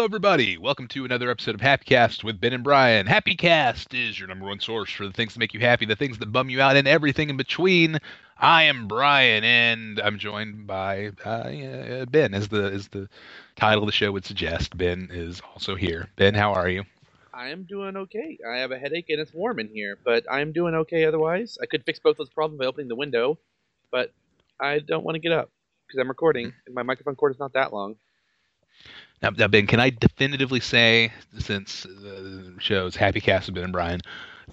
Hello, everybody. Welcome to another episode of Happy Cast with Ben and Brian. Happy Cast is your number one source for the things that make you happy, the things that bum you out, and everything in between. I am Brian, and I'm joined by uh, yeah, Ben, as the as the title of the show would suggest. Ben is also here. Ben, how are you? I am doing okay. I have a headache and it's warm in here, but I'm doing okay otherwise. I could fix both those problems by opening the window, but I don't want to get up because I'm recording and my microphone cord is not that long. Now, now, Ben, can I definitively say, since the show's Happy Cast with Ben and Brian,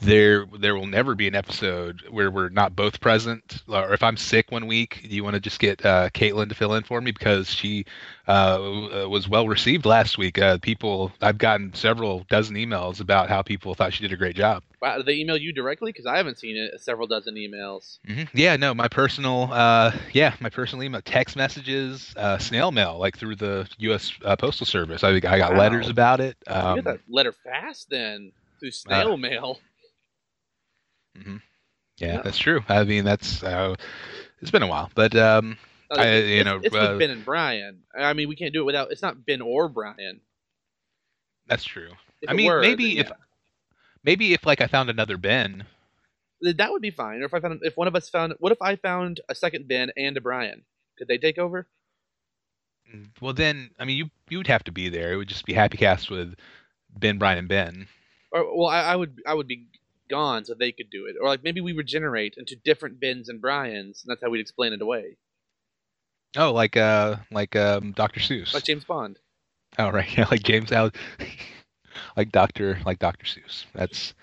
there there will never be an episode where we're not both present. Or if I'm sick one week, you want to just get uh, Caitlin to fill in for me because she uh, was well received last week. Uh, people, I've gotten several dozen emails about how people thought she did a great job. Wow, did they email you directly? Because I haven't seen it. Several dozen emails. Mm-hmm. Yeah, no, my personal, uh, yeah, my personal email, text messages, uh, snail mail, like through the U.S. Uh, Postal Service. I, I got Wow. letters about it. you Um, got that letter fast then through snail mail. Mhm. Yeah, Yeah. that's true. I mean, that's uh, it's been a while, but um, Uh, I- it's, you know, it's uh, with Ben and Brian. I mean, we can't do it without. It's not Ben or Brian. that's true. If I mean, were, maybe then if maybe if like I found another Ben, that would be fine. Or if I found, if one of us found, what if I found a second Ben and a Brian? Could they take over? well then, I mean, you you would have to be there. It would just be Happy Cast with Ben, Brian, and Ben. Or well, I, I would I would be gone so they could do it. Or like maybe we regenerate into different Bens and Brians, and that's how we'd explain it away, Oh, like uh, like um, Dr. Seuss. like James Bond. Oh right, yeah, like James Al, like Doctor, like Doctor Seuss. That's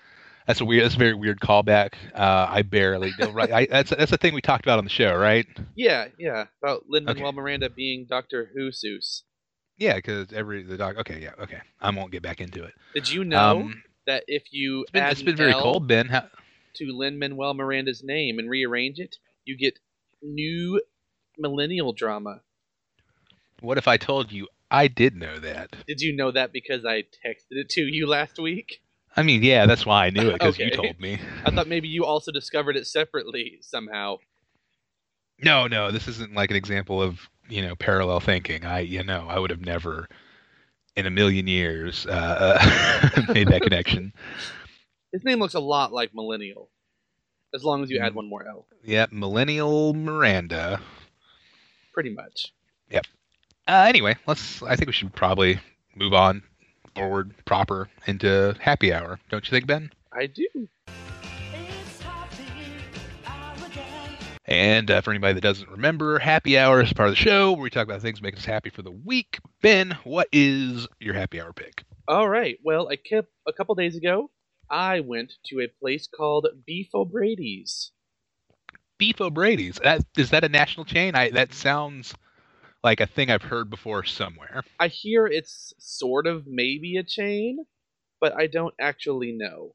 that's a weird, that's a very weird callback. Uh, I barely know. Right, I, that's that's the thing we talked about on the show, right? Yeah, yeah, about Lin Okay. Manuel Miranda being Doctor Who Seuss. Yeah, because every the doc. Okay, yeah, okay. I won't get back into it. Did you know Um, that if you it's been, add it's been very L cold, Ben. How, to Lin Manuel Miranda's name and rearrange it, you get new millennial drama? what if I told you I did know that? Did you know that because I texted it to you last week? I mean, yeah, that's why I knew it because you told me. I thought maybe you also discovered it separately somehow. No, no, this isn't like an example of you know parallel thinking. I, you know, I would have never, in a million years, uh, uh, made that connection. His name looks a lot like millennial, as long as you Mm. add one more L. Yep, Millennial Miranda. Pretty much. Yep. Uh, anyway, let's. I think we should probably move on forward proper into happy hour. Don't you think, Ben? I do. And uh, for anybody that doesn't remember, happy hour is part of the show where we talk about things that make us happy for the week. Ben, what is your happy hour pick? All right. Well, I kept a couple days ago. I went to a place called Beef O'Brady's. Beef O'Brady's. That is that a national chain? I that sounds like a thing I've heard before somewhere. I hear it's sort of maybe a chain, but I don't actually know.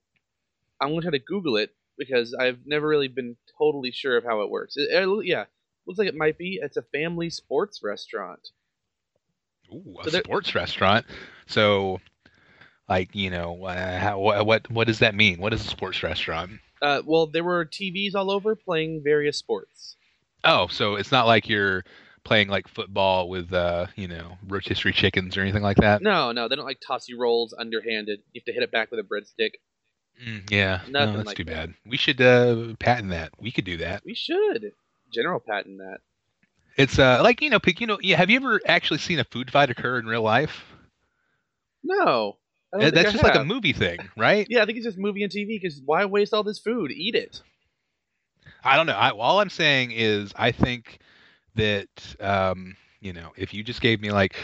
I'm going to try to Google it because I've never really been totally sure of how it works. It- it- yeah, looks like it might be. It's a family sports restaurant. Ooh, a So sports restaurant. So, like you know, uh, how, what what what does that mean? What is a sports restaurant? Uh, well, there were TVs all over playing various sports. Oh, so it's not like you're playing like football with uh, you know, rotisserie chickens or anything like that. No, no, they don't like toss you rolls underhanded. You have to hit it back with a breadstick. Mm, yeah, no, that's like too that. bad. We should uh, patent that. We could do that. We should general patent that. It's uh, like you know, pick, you know, yeah. Have you ever actually seen a food fight occur in real life? No, I don't think That's I just like a movie thing, right? Yeah, I think it's just movie and TV. Because why waste all this food? Eat it. I don't know. I, all I'm saying is, I think that um, you know, if you just gave me like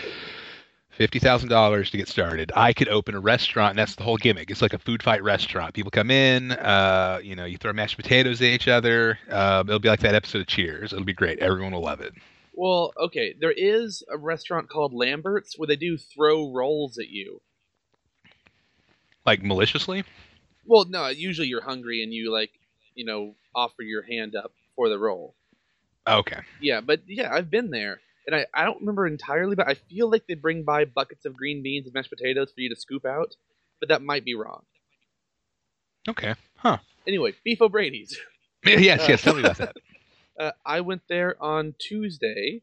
fifty thousand dollars to get started, I could open a restaurant, and that's the whole gimmick. It's like a food fight restaurant. People come in, uh, you know, you throw mashed potatoes at each other. Uh, it'll be like that episode of Cheers. It'll be great. Everyone will love it. Well, okay, there is a restaurant called Lambert's where they do throw rolls at you. Like maliciously. Well, no, usually you're hungry and you like, you know, offer your hand up for the roll. Okay. Yeah, but yeah, I've been there. And I, I don't remember entirely, but I feel like they bring by buckets of green beans and mashed potatoes for you to scoop out. But that might be wrong. Okay. Huh. Anyway, Beef O'Brady's. Yes. Yes. Tell me about that. Uh, I went there on Tuesday,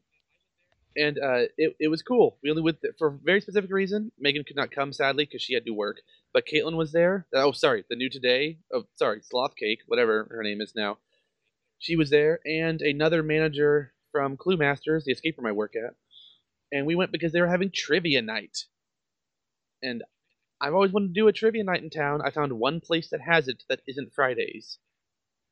and uh, it it was cool. We only went th- for a very specific reason. Megan could not come sadly because she had to work, but Caitlin was there. Oh, sorry, the new today. Oh, sorry, Sloth Cake, whatever her name is now. She was there, and another manager from Clue Masters, the escape room I work at, and we went because they were having trivia night. And I've always wanted to do a trivia night in town. I found one place that has it that isn't Fridays.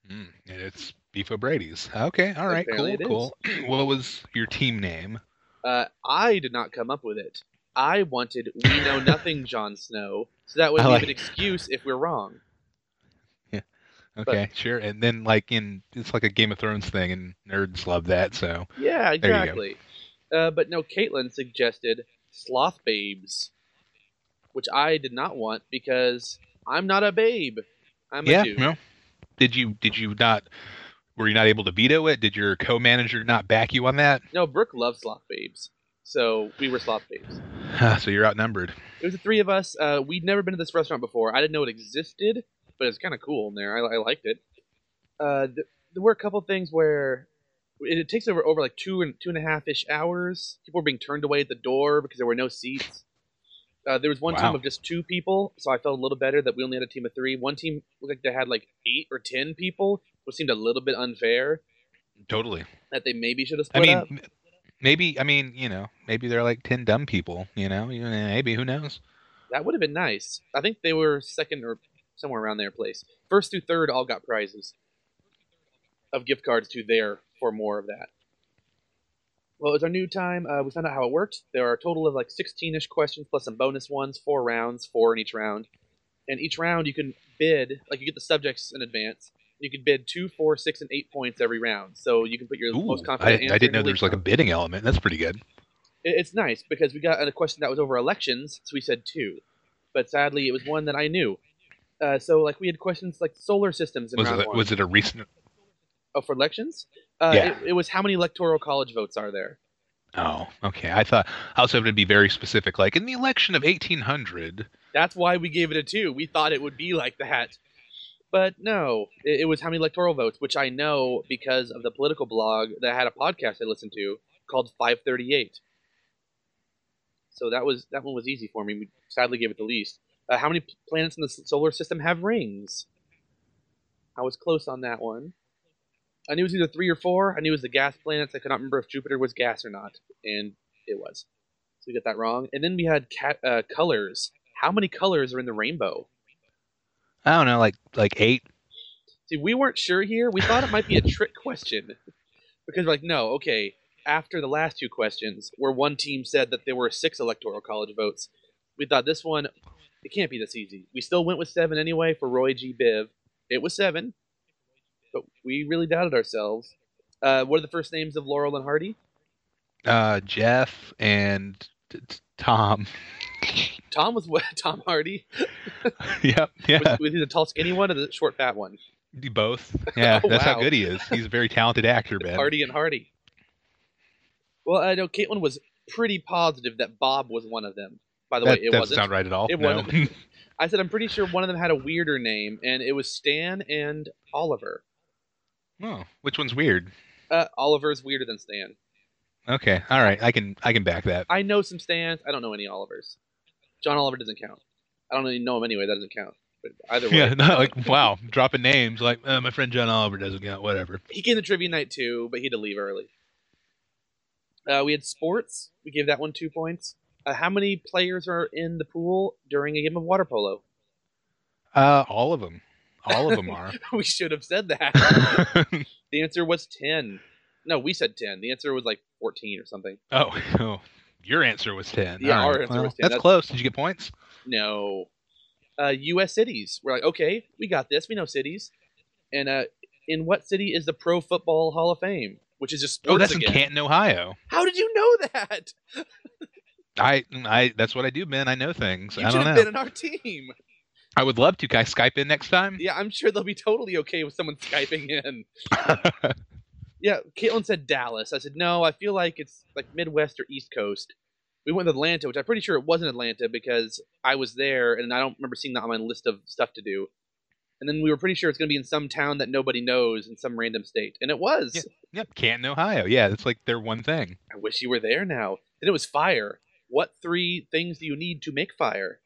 Mm, and it's Beef O'Brady's. Okay, all right, Apparently cool, cool. what was your team name? Uh, I did not come up with it. I wanted "We Know Nothing" Jon Snow, so that would I leave like- an excuse if we're wrong. Okay, sure. And then like in it's like a Game of Thrones thing, and nerds love that. So Yeah, exactly. Uh, but no, Caitlin suggested Sloth Babes, which I did not want because I'm not a babe. I'm yeah, a dude. no. Did you did you not? Were you not able to veto it? Did your co-manager not back you on that? No, Brooke loves Sloth Babes, so we were Sloth Babes. so you're outnumbered. It was the three of us. Uh, we'd never been to this restaurant before. I didn't know it existed, but it's kind of cool in there. I, I liked it. Uh, th- there were a couple things where it, it takes over over like two and two and a half ish hours. People were being turned away at the door because there were no seats. Uh, there was one team of just two people, so I felt a little better that we only had a team of three. One team looked like they had like eight or ten people, which seemed a little bit unfair. Totally. That they maybe should have I mean, up. m- maybe. I mean, you know, maybe they're like ten dumb people. You know, maybe who knows? That would have been nice. I think they were second or somewhere around their place. First through third all got prizes of gift cards to there for more of that. Well, it's our new time. Uh, we found out how it worked. There are a total of like 16 ish questions plus some bonus ones, four rounds, four in each round. And each round you can bid, like you get the subjects in advance. You can bid two, four, six, and eight points every round. So you can put your Ooh, most I, confident answer. I didn't know there was like a bidding element. That's pretty good. it- it's nice because we got a question that was over elections, so we said two, but sadly it was one that I knew. Uh, so like we had questions like solar systems in Was it was it a recent? oh, for elections? Uh, Yeah. it, it was how many electoral college votes are there? Oh, okay. I thought I was hoping to be very specific, like in the election of 1800. That's why we gave it a two. We thought it would be like that, but no, it, it was how many electoral votes, which I know because of the political blog that had a podcast I listened to called 538. So that was that one was easy for me. We sadly gave it the least. Uh, how many planets in the solar system have rings? I was close on that one. I knew it was either three or four. I knew it was the gas planets. I could not remember if Jupiter was gas or not, and it was. So we got that wrong. And then we had cat, uh, colors. How many colors are in the rainbow? I don't know, like like eight. See, we weren't sure here. We thought it might be a trick question because we're like, no, okay. After the last two questions, where one team said that there were six electoral college votes, we thought this one it can't be this easy. We still went with seven anyway for Roy G. Biv. It was seven, but we really doubted ourselves. Uh, what are the first names of Laurel and Hardy? Uh, Jeff and Tom. Tom was what? Tom Hardy. yep, yeah, Was, was he the tall, skinny one or the short, fat one? Both. Yeah, Oh, that's how good he is. He's a very talented actor, man. Hardy and Hardy. Well, I know Caitlin was pretty positive that Bob was one of them. By the that way, it doesn't wasn't. sound right at all. It no. wasn't. I said I'm pretty sure one of them had a weirder name, and it was Stan and Oliver. oh, which one's weird? Uh, Oliver's weirder than Stan. Okay, all right. I can I can back that. I know some Stans. I don't know any Olivers. John Oliver doesn't count. I don't even know him anyway. That doesn't count. But either way, Yeah, not like wow, dropping names like uh, my friend John Oliver doesn't count. Whatever. he came to trivia night too, but he had to leave early. Uh, we had sports. We gave that one two points. Uh, how many players are in the pool during a game of water polo? Uh, all of them. All of them are. we should have said that. the answer was 10. No, we said 10. The answer was like 14 or something. oh, oh, your answer was ten. Yeah, All our right. answer Well, was 10. That's That's- close. Did you get points? No. Uh, U.S. cities. We're like, okay, we got this. We know cities. And uh, in what city is the Pro Football Hall of Fame? Which is just Oh, that's again. in Canton, Ohio. How did you know that? I, I, that's what I do, man. I know things. You I should have been on our team. I would love to. Can I Skype in next time? Yeah, I'm sure they'll be totally okay with someone Skyping in. Yeah, Caitlin said Dallas. I said, no, I feel like it's like Midwest or East Coast. We went to Atlanta, which I'm pretty sure it wasn't Atlanta because I was there and I don't remember seeing that on my list of stuff to do. and then we were pretty sure it's going to be in some town that nobody knows in some random state, and it was. Yeah. Yep, Canton, Ohio. Yeah, that's like their one thing. I wish you were there now. Then it was fire. What three things do you need to make fire?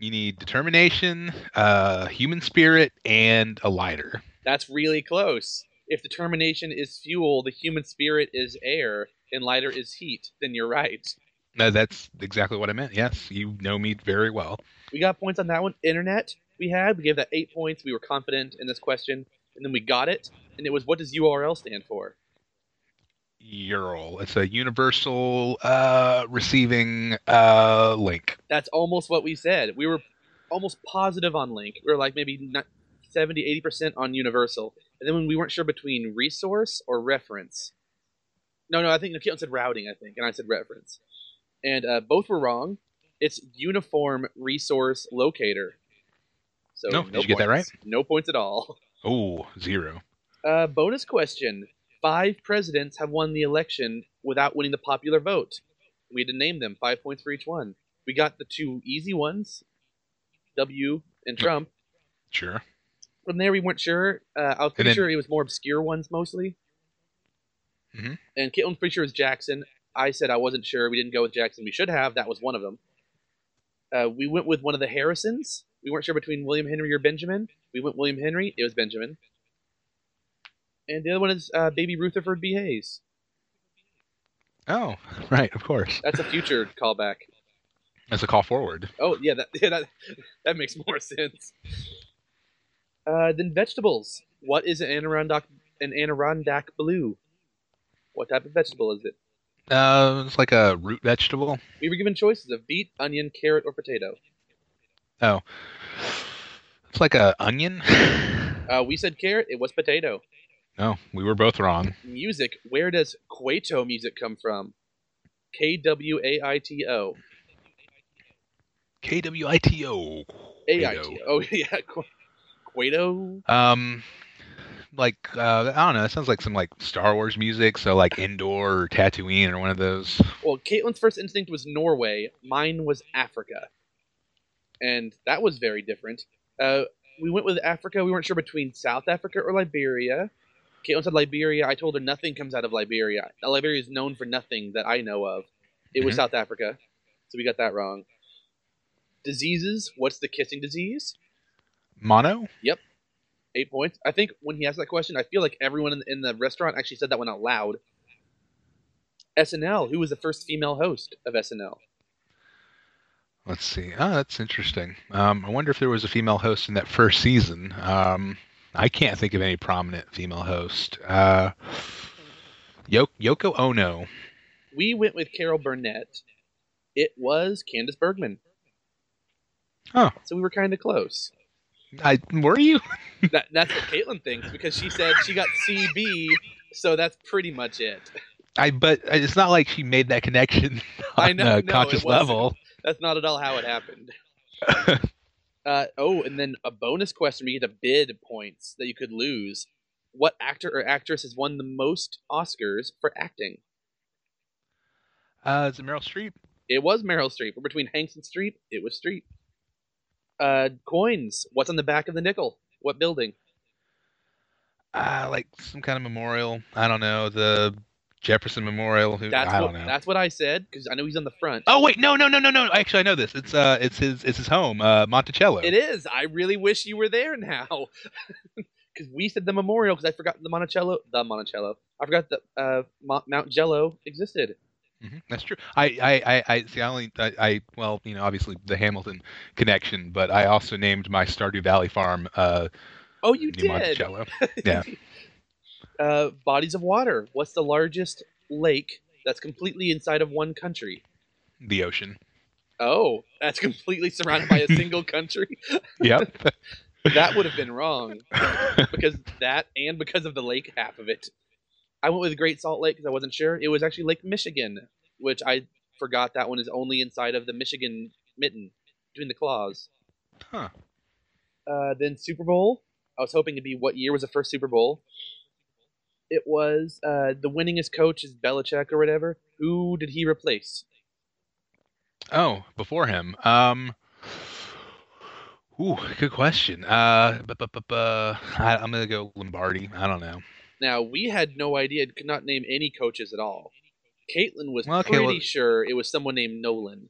You need determination, uh, human spirit, and a lighter. That's really close. If determination is fuel, the human spirit is air, and lighter is heat, then you're right. No, that's exactly what I meant. Yes, you know me very well. We got points on that one. Internet, we had. We gave that eight points. We were confident in this question, and then we got it. And it was what does URL stand for? URL. It's a universal uh, receiving uh, link. That's almost what we said. We were almost positive on link. We were like maybe not 70, 80% on universal. And then when we weren't sure between resource or reference. No, no, I think Caitlin said routing, I think, and I said reference. And uh, both were wrong. It's uniform resource locator. So No, did you get that right? No points at all. Oh, zero. Uh, bonus question. Five presidents have won the election without winning the popular vote. We had to name them, five points for each one. We got the two easy ones, W and Trump. Sure. From there, we weren't sure. Uh, I was pretty then- sure it was more obscure ones mostly. Mhm. And Caitlin's pretty sure it was Jackson. I said I wasn't sure. We didn't go with Jackson. We should have. That was one of them. Uh, we went with one of the Harrisons. We weren't sure between William Henry or Benjamin. We went William Henry. It was Benjamin. And the other one is uh, Baby Rutherford B. Hayes. Oh, right, of course. That's a future callback. That's a call forward. Oh yeah, that yeah, that, that makes more sense. Uh, then vegetables. What is an Adirondack an Adirondack blue? What type of vegetable is it? Uh, it's like a root vegetable. We were given choices of beet, onion, carrot, or potato. Oh, it's like a onion. Uh, we said carrot. It was potato. No, we were both wrong. Music. Where does Kwaito music come from? K W A I T O. K W I T O. A I T O. Oh yeah, Kwaito. Um, like uh, I don't know. It sounds like some like Star Wars music. So like Endor or Tatooine or one of those. Well, Caitlin's first instinct was Norway. Mine was Africa, and that was very different. Uh, we went with Africa. We weren't sure between South Africa or Liberia. Caitlin said Liberia. I told her nothing comes out of Liberia. Liberia is known for nothing that I know of. It was Mhm. South Africa, so we got that wrong. Diseases. What's the kissing disease? Mono. Yep. Eight points. I think when he asked that question, I feel like everyone in, in the restaurant actually said that one out loud. SNL. Who was the first female host of SNL? Let's see. Oh, that's interesting. Um, I wonder if there was a female host in that first season. Um, I can't think of any prominent female host. Uh, Yo- Yoko Ono. We went with Carol Burnett. It was Candace Bergman. Oh. So we were kind of close. I were you? That, that's what Caitlin thinks because she said she got CB, so that's pretty much it. I but it's not like she made that connection on I know, a no, conscious level. That's not at all how it happened. uh, oh, and then a bonus question where you get a bid points that you could lose. What actor or actress has won the most Oscars for acting? Uh, is it Meryl Streep? It was Meryl Streep. Or between Hanks and Streep, it was Streep. Uh, coins. What's on the back of the nickel? What building? Uh, like some kind of memorial. I don't know the Jefferson Memorial. Who, That's I what don't know. that's what I said because I know he's on the front. Oh wait, no, no, no, no, no. Actually, I know this. It's uh, it's his, it's his home, uh, Monticello. It is. I really wish you were there now. Because we said the memorial because I forgot the Monticello. The Monticello. I forgot that uh, Mo- Mount Jello existed. hmm That's true. I, I, I, I see. I only, I, I, well, you know, obviously the Hamilton connection, but I also named my Stardew Valley farm uh, Oh, you New did. Monticello. Yeah. Uh, bodies of water. What's the largest lake that's completely inside of one country? the ocean. Oh, that's completely surrounded by a single country. Yep. That would have been wrong because that and because of the lake half of it. I went with Great Salt Lake because I wasn't sure. It was actually Lake Michigan, which I forgot that one is only inside of the Michigan mitten between the claws. Huh. Uh, then Super Bowl. I was hoping to be what year was the first Super Bowl. It was uh, the winningest coach is Belichick or whatever. Who did he replace? oh, before him. Um. Ooh, good question. Uh, bu- bu- bu- bu- I, I'm gonna go Lombardi. I don't know. Now we had no idea, could not name any coaches at all. Caitlin was Well, okay, pretty well- sure it was someone named Nolan.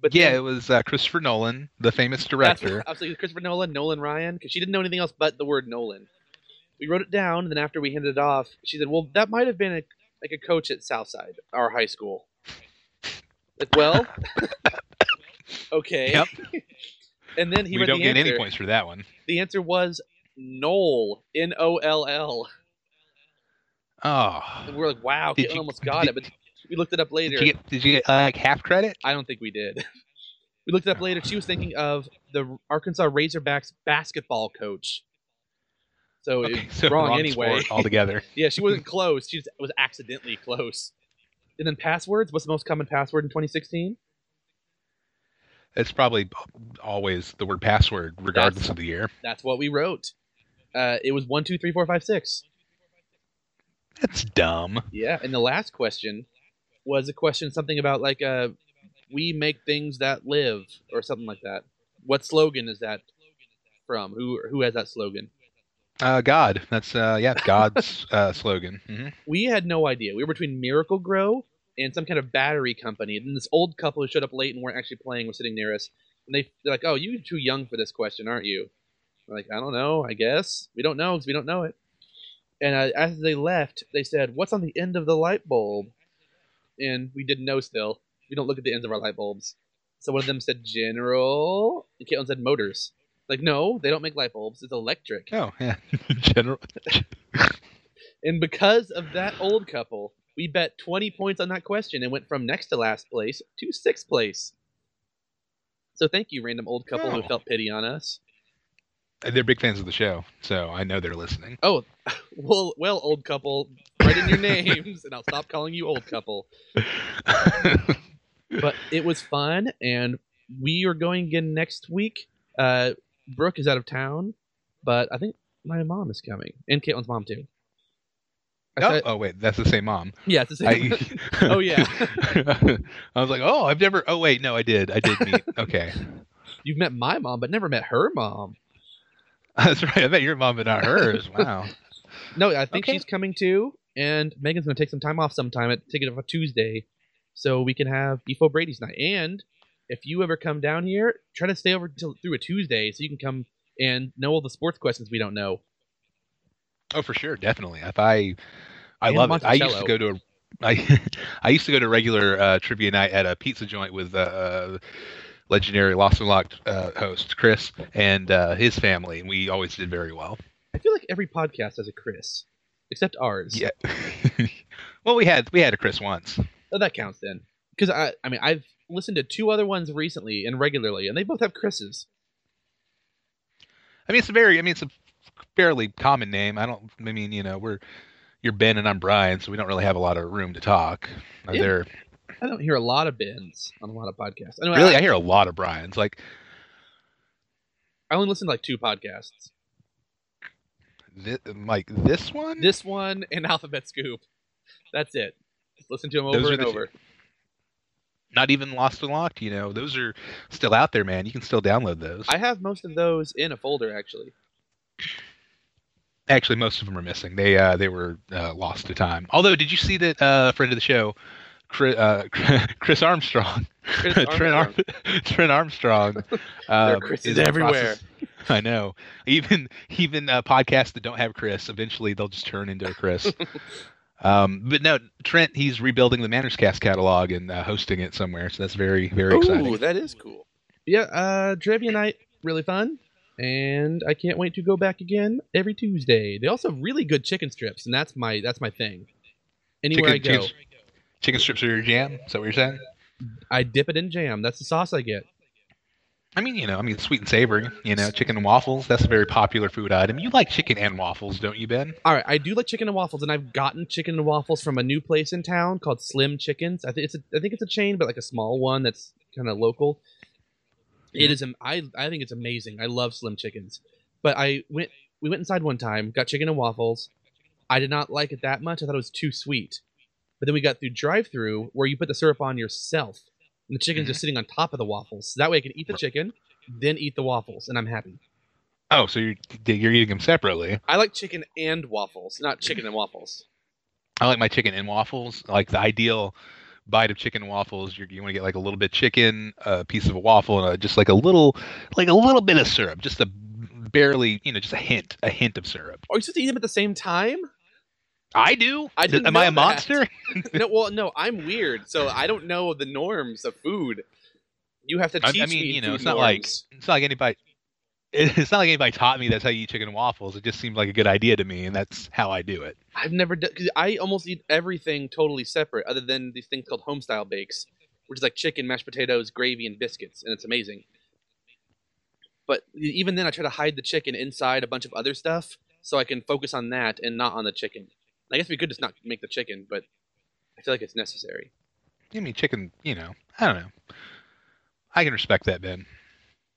But yeah, then- it was uh, Christopher Nolan, the famous director. what- I was like Christopher Nolan, Nolan Ryan, because she didn't know anything else but the word Nolan. We wrote it down, and then after we handed it off, she said, "Well, that might have been a, like a coach at Southside, our high school." Like, well, okay. Yep. and then he we don't the get answer. any points for that one. The answer was Noll, N O L L. Oh, And we're like, "Wow, Did Caitlin you- almost got did- it," but we looked it up later. did you get did you get uh, like half credit? I don't think we did. we looked it up later. She was thinking of the Arkansas Razorbacks basketball coach. So Okay, it's so wrong, anyway. sport altogether. yeah, she wasn't close. She just was accidentally close. And then passwords. What's the most common password in 2016? It's probably always the word password, regardless That's- of the year. That's what we wrote. Uh, it was one two three four five six. That's dumb. Yeah, and the last question was a question something about like uh, we make things that live or something like that. What slogan is that from? Who who has that slogan? Uh, God. That's uh, yeah, God's uh, slogan. hmm we had no idea. We were between Miracle-Gro and some kind of battery company. And then this old couple who showed up late and weren't actually playing was sitting near us. And they, they're like, "Oh, you're too young for this question, aren't you?" We're like, "I don't know. I guess we don't know because we don't know it." And uh, as they left, they said, "What's on the end of the light bulb?" And we didn't know. Still, we don't look at the ends of our light bulbs. So one of them said General, and Caitlin said Motors. Like, no, they don't make light bulbs. It's electric. Oh yeah, general. And because of that old couple, we bet 20 points on that question and went from next to last place to sixth place. So thank you, random old couple who Oh. felt pity on us. They're big fans of the show, so I know they're listening. Oh, well, well, old couple, write in your names, and I'll stop calling you old couple. But it was fun, and we are going again next week. Uh, Brooke is out of town, but I think my mom is coming, and Caitlin's mom too. I oh, said- oh wait, that's the same mom. yeah, it's the same. I, Oh, yeah. I was like, oh, I've never. Oh wait, no, I did. I did meet. Okay, You've met my mom, but never met her mom. that's right. I bet your mom, but not hers. Wow. No, I think Okay. she's coming too, and Megan's gonna take some time off sometime. At take it off a Tuesday, so we can have Efo Brady's night. And if you ever come down here, try to stay over till through a Tuesday, so you can come and know all the sports questions we don't know. Oh, for sure, definitely. If I, I And love it. I used to go to a, I, I used to go to regular uh, trivia night at a pizza joint with uh, uh, legendary Lost and Locked uh, host Chris and uh, his family, and we always did very well. I feel like every podcast has a Chris, except ours. Yeah. well, we had we had a Chris once. Oh, that counts then, because I, I mean, I've listened to two other ones recently and regularly, and they both have Chris's. I mean, it's a very. I mean, it's a fairly common name. I don't. I mean, you know, we're you're Ben and I'm Brian, so we don't really have a lot of room to talk. Yeah. there I don't hear a lot of Bens on a lot of podcasts. I know really? I, I hear a lot of Brian's. Like I only listen to like two podcasts. this, like this one. This one and Alphabet Scoop. That's it. Just listen to them over and the two. Not even Lost and Locked. You know, those are still out there, man. You can still download those. I have most of those in a folder actually. Actually, most of them are missing. They uh, they were uh, lost to time. Although, did you see that uh, friend of the show, Chris, uh, Chris Armstrong, Chris Trent, Ar- Armstrong. Trent Armstrong, um, are is everywhere. process- I know. Even even uh, podcasts that don't have Chris, eventually they'll just turn into a Chris. Um, but no, Trent, he's rebuilding the Manners Cast catalog and uh, hosting it somewhere. So that's very very exciting. Ooh, that is cool. Yeah, uh, trivia night really fun, and I can't wait to go back again every Tuesday. They also have really good chicken strips, and that's my that's my thing. Anywhere Chicken, I go, chicken, chicken strips are your jam. Is that what you're saying? I dip it in jam. That's the sauce I get. I mean, you know, I mean, sweet and savory. You know, chicken and waffles. That's a very popular food item. You like chicken and waffles, don't you, Ben? All right, I do like chicken and waffles, and I've gotten chicken and waffles from a new place in town called Slim Chickens. I think it's a, I think it's a chain, but like a small one that's kind of local. It mm-hmm. is. am- I I think it's amazing. I love Slim Chickens, but I went we went inside one time, got chicken and waffles. I did not like it that much. I thought it was too sweet. But then we got through drive-through where you put the syrup on yourself, and the chicken's just mm-hmm. sitting on top of the waffles. So that way I can eat the chicken, then eat the waffles, and I'm happy. Oh, so you're you're eating them separately. I like chicken and waffles, not chicken and waffles. I like my chicken and waffles. Like the ideal bite of chicken and waffles, you're, you want to get like a little bit chicken, a piece of a waffle, and a, just like a little, like a little bit of syrup, just a barely, you know, just a hint, a hint of syrup. Are you supposed to eat them at the same time? I do. I didn't Am I a that. monster? no, well, no, I'm weird, so I don't know the norms of food. You have to teach I mean, me you know, it's not like it's not like anybody. It's not like anybody taught me that's how you eat chicken and waffles. It just seemed like a good idea to me, and that's how I do it. I've never done I almost eat everything totally separate, other than these things called homestyle bakes, which is like chicken, mashed potatoes, gravy, and biscuits, and it's amazing. But even then, I try to hide the chicken inside a bunch of other stuff so I can focus on that and not on the chicken. I guess we could just not make the chicken, but I feel like it's necessary. I mean, chicken. You know, I don't know. I can respect that, Ben.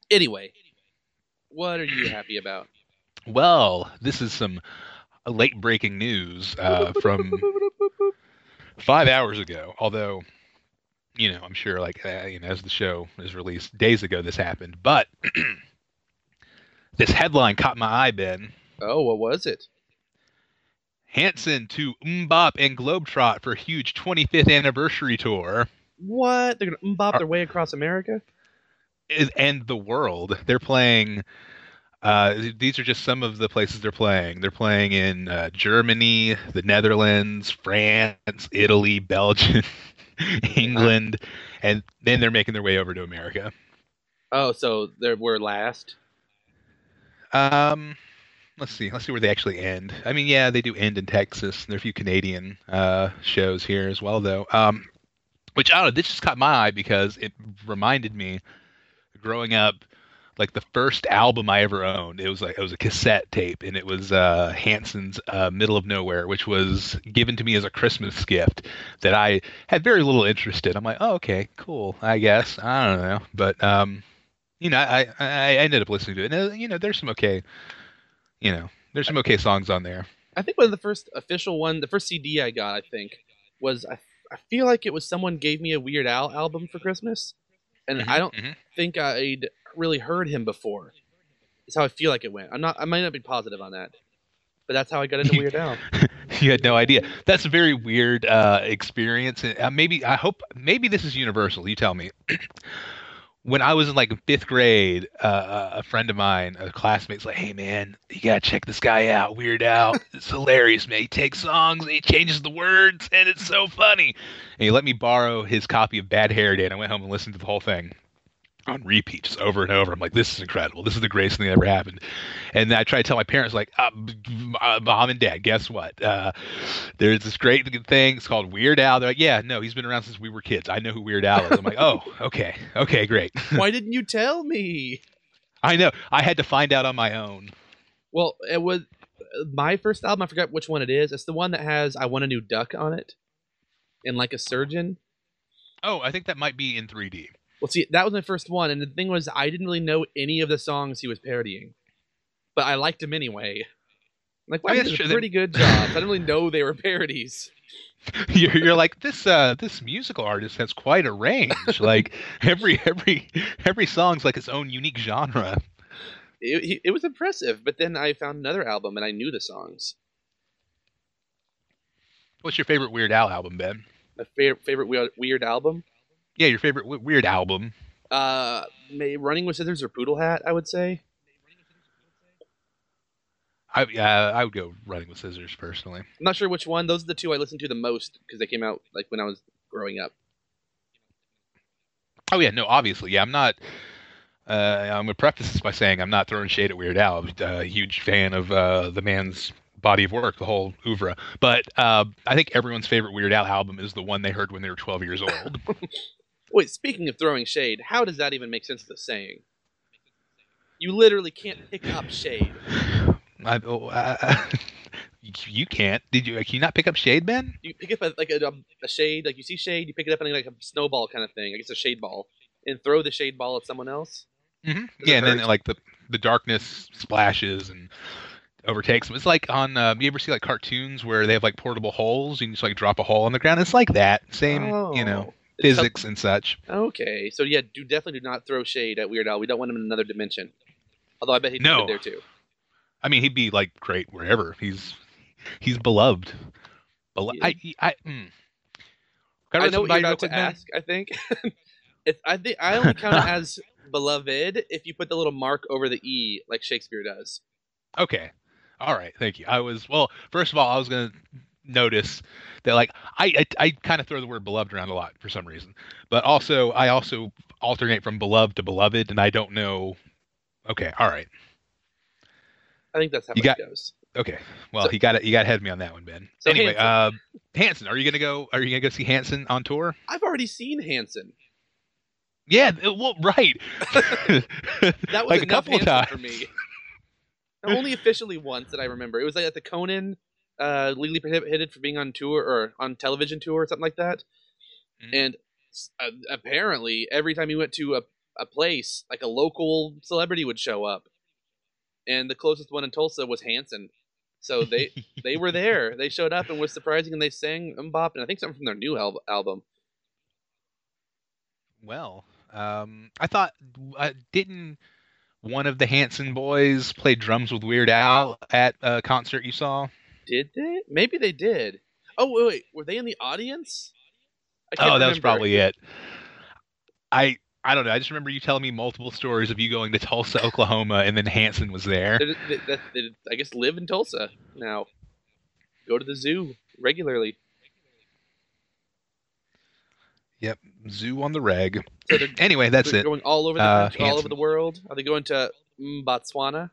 Anyway, what are you happy about? Well, this is some late breaking news uh, from five hours ago. Although, you know, I'm sure, like, uh, you know, as the show is released days ago, this happened. But this headline caught my eye, Ben. Oh, what was it? Hanson to MMMBop and Globetrot for huge 25th anniversary tour What? They're gonna MMMBop Are- their way across America? and the world. They're playing. Uh, these are just some of the places they're playing. They're playing in uh, Germany, the Netherlands, France, Italy, Belgium, England, and then they're making their way over to America. Oh, so they're we're last. Um, let's see. Let's see where they actually end. I mean, yeah, they do end in Texas. There are a few Canadian uh, shows here as well, though. Um, which I don't know. This just caught my eye because it reminded me growing up. Like the first album I ever owned, it was like it was a cassette tape, and it was uh, Hanson's uh, "Middle of Nowhere," which was given to me as a Christmas gift that I had very little interest in. I'm like, oh, okay, cool, I guess. I don't know, but um, you know, I, I I ended up listening to it. And uh, you know, there's some okay, you know, there's some okay songs on there. I think one of the first official one, the first CD I got, I think, was I, I feel like it was someone gave me a Weird Al album for Christmas, and I don't Mhm. think I'd really heard him before. That's how I feel like it went. I'm not. I might not be positive on that, but that's how I got into Weird Al. you had no idea. That's a very weird uh, experience. Uh, maybe I hope maybe this is universal. You tell me. when I was in like fifth grade, uh, a friend of mine, a classmate's like, "Hey man, you gotta check this guy out. Weird Al. It's hilarious, man. He takes songs he changes the words, and it's so funny." And he let me borrow his copy of Bad Hair Day, and I went home and listened to the whole thing on repeat, just over and over. I'm like, "This is incredible. This is the greatest thing that ever happened." And I try to tell my parents, like, uh, uh, "Mom and Dad, guess what? Uh, there's this great thing. It's called Weird Al." They're like, "Yeah, no, he's been around since we were kids. I know who Weird Al is." I'm like, "Oh, okay, okay, great." Why didn't you tell me? I know. I had to find out on my own. Well, it was uh, my first album. I forgot which one it is. It's the one that has "I Want a New Duck" on it, and like a surgeon. Oh, I think that might be in 3D. Well, see, that was my first one, and the thing was, I didn't really know any of the songs he was parodying, but I liked him anyway. I'm like, wow, I he mean, that's true. pretty good job. I didn't really know they were parodies. you're, you're like this. Uh, this musical artist has quite a range. like every every every song's like its own unique genre. It, it was impressive, but then I found another album and I knew the songs. What's your favorite Weird Al album, Ben? My favorite favorite weird, weird album, Yeah, your favorite w- Weird album. uh, may, "Running with Scissors" or "Poodle Hat," I would say. I uh, I would go Running with Scissors personally. I'm not sure which one. Those are the two I listened to the most because they came out like when I was growing up. Oh yeah, no, obviously, yeah. I'm not. Uh, I'm gonna preface this by saying I'm not throwing shade at Weird Al. I'm a huge fan of uh, the man's body of work, the whole oeuvre. But uh, I think everyone's favorite Weird Al album is the one they heard when they were 12 years old. Wait, speaking of throwing shade, how does that even make sense as a saying? You literally can't pick up shade. I, oh, uh, you can't. Did you? Can you not pick up shade, Ben? You pick up a, like a, a shade, like you see shade, you pick it up and like a snowball kind of thing. I guess a shade ball, and throw the shade ball at someone else. Mm-hmm. Yeah, and then like the the darkness splashes and overtakes them. It's like on. Uh, you ever see like cartoons where they have like portable holes? And you can just like drop a hole on the ground. It's like that. Same. You know. Physics and such. Okay, so yeah, do definitely do not throw shade at Weird Al. We don't want him in another dimension. Although I bet he'd be No. good there too. I mean, he'd be like great wherever. He's he's beloved. Belo- Yeah. I I. Mm. I know what you're about to ask. I think. it's, I think I only count it as beloved if you put the little mark over the e, like Shakespeare does. Okay. All right. Thank you. I was well. First of all, I was gonna notice that like I I, I kind of throw the word beloved around a lot for some reason, but also I also alternate from beloved to beloved, and I don't know. Okay. All right. I think that's how You it got- goes. Okay. Well, So- you got it. You got ahead of me on that one, Ben. So anyway, Hanson. uh, Hanson, are you gonna go? Are you gonna go see Hanson on tour? I've already seen Hanson. Yeah. Well, right. That was like a couple of times. for me. Only officially once that I remember. It was like at the Conan, uh, legally prohibited for being on tour or on television tour or something like that. Mhm. And uh, apparently, every time he went to a a place, like a local celebrity would show up, and the closest one in Tulsa was Hanson. So they they were there. They showed up and was surprising, and they sang "MMMBop" and I think something from their new al- album. Well, um, I thought uh, didn't one of the Hanson boys play drums with Weird Al at a concert you saw? Did they? Maybe they did. Oh wait, wait. were they in the audience? I Oh, that was probably it. I I don't know. I just remember you telling me multiple stories of you going to Tulsa, Oklahoma, and then Hanson was there. They, they, they, I guess live in Tulsa now. Go to the zoo regularly. Yep, zoo on the reg. So Anyway, that's it. going all over the Uh, all over the world. Are they going to Botswana?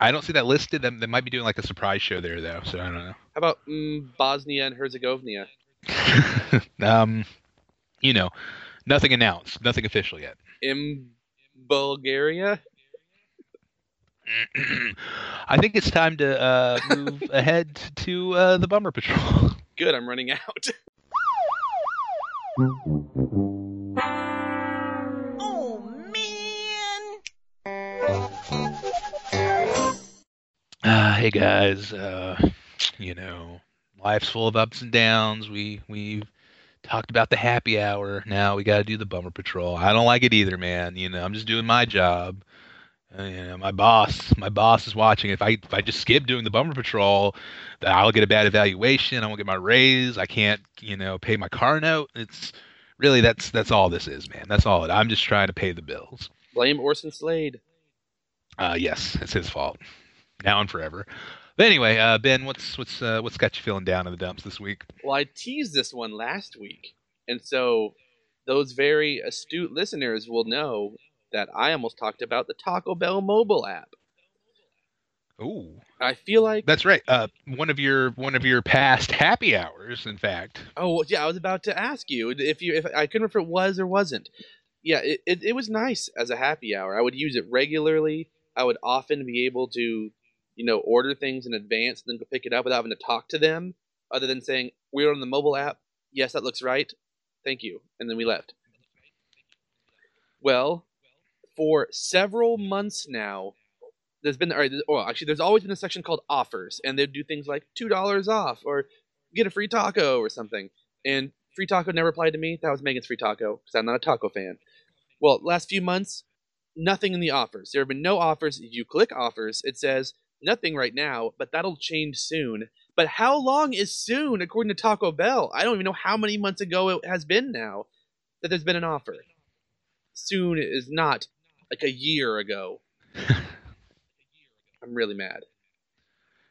I don't see that listed. They they might be doing like a surprise show there though, so I don't know. How about mm, Bosnia and Herzegovina? um, you know, nothing announced, nothing official yet. In Bulgaria? I think it's time to uh, move ahead to uh, the Bummer Patrol. Good, I'm running out. Uh, hey guys, uh, you know, life's full of ups and downs. We we talked about the happy hour. Now we got to do the Bummer Patrol. I don't like it either, man. You know, I'm just doing my job. Uh, you know, my boss, my boss is watching. If I if I just skip doing the Bummer Patrol, I'll get a bad evaluation. I won't get my raise. I can't, you know, pay my car note. It's really that's that's all this is, man. That's all. It, I'm just trying to pay the bills. Blame Orson Slade. Uh, yes, it's his fault. Now and forever. But anyway, uh, Ben, what's what's uh, what's got you feeling down in the dumps this week? Well, I teased this one last week, and so those very astute listeners will know that I almost talked about the Taco Bell mobile app. Ooh, I feel like that's right. Uh, one of your one of your past happy hours, in fact. Oh yeah, I was about to ask you if you if I couldn't remember if it was or wasn't. Yeah, it, it, it was nice as a happy hour. I would use it regularly. I would often be able to, you know, order things in advance and then go pick it up without having to talk to them, other than saying we're on the mobile app. Yes, that looks right. Thank you, and then we left. Well, for several months now, there's been, or, well, actually, there's always been a section called offers, and they'd do things like two dollars off or get a free taco or something. And free taco never applied to me. That was Megan's free taco because I'm not a taco fan. Well, last few months, nothing in the offers. There have been no offers. You click offers, it says nothing right now, but that'll change soon. But how long is soon according to Taco Bell? I don't even know how many months ago it has been now that there's been an offer. Soon is not like a year ago. I'm really mad.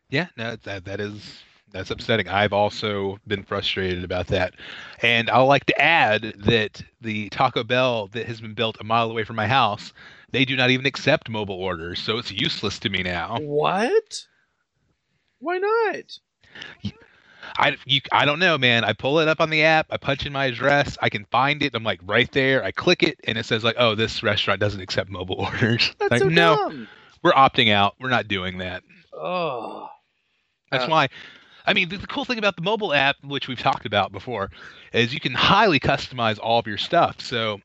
Yeah, no, that that is that's upsetting. I've also been frustrated about that, and I'd like to add that the Taco Bell that has been built a mile away from my house, they do not even accept mobile orders, so it's useless to me now. What? Why not? I you I don't know, man. I pull it up on the app, I punch in my address, I can find it. I'm like right there. I click it, and it says like, "Oh, this restaurant doesn't accept mobile orders." That's like, so no, dumb. we're opting out. We're not doing that. Oh. That's Uh, why. I mean, the, the cool thing about the mobile app, which we've talked about before, is you can highly customize all of your stuff. So,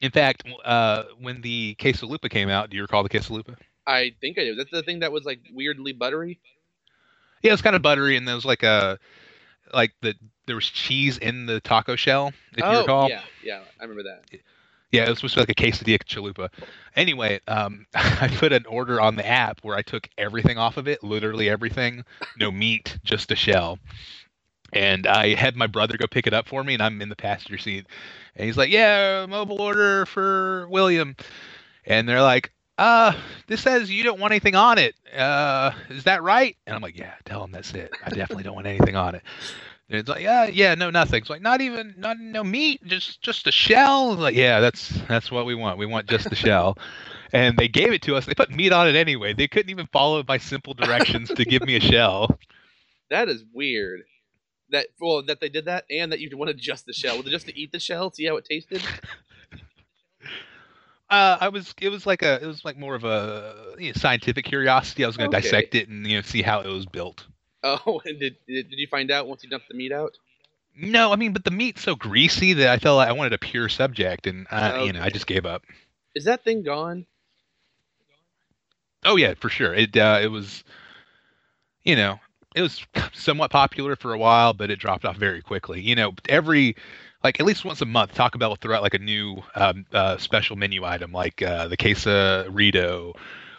in fact, uh, when the Quesalupa came out, do you recall the Quesalupa? I think I do. That's the thing that was like weirdly buttery. Yeah, it was kind of buttery, and there was like a, like the there was cheese in the taco shell, if oh, you recall. yeah, yeah, I remember that. Yeah, it was supposed to be like a quesadilla chalupa. Anyway, um, I put an order on the app where I took everything off of it, literally everything, no meat, just a shell. And I had my brother go pick it up for me, and I'm in the passenger seat. And he's like, "Yeah, mobile order for William." And they're like, "Uh, this says you don't want anything on it. Uh, is that right?" And I'm like, "Yeah, tell him that's it. I definitely don't want anything on it." And it's like, yeah, yeah, no, nothing. It's like not even, not no meat, just just a shell. Like, yeah, that's that's what we want. We want just the shell. And they gave it to us. They put meat on it anyway. They couldn't even follow my simple directions to give me a shell. That is weird. That well, that they did that, and that you wanted just the shell. Was it just to eat the shell, see how it tasted? Uh, I was, it was like a, it was like more of a you know, scientific curiosity. I was going to Okay. dissect it and you know see how it was built. Oh, and did did you find out once you dumped the meat out? No, I mean, but the meat's so greasy that I felt like I wanted a pure subject, and uh, you know, I just gave up. Is that thing gone? Oh yeah, for sure. It uh, it was, you know, it was somewhat popular for a while, but it dropped off very quickly. You know, every like at least once a month, Taco Bell will throw out like a new um, uh, special menu item, like uh, the quesarito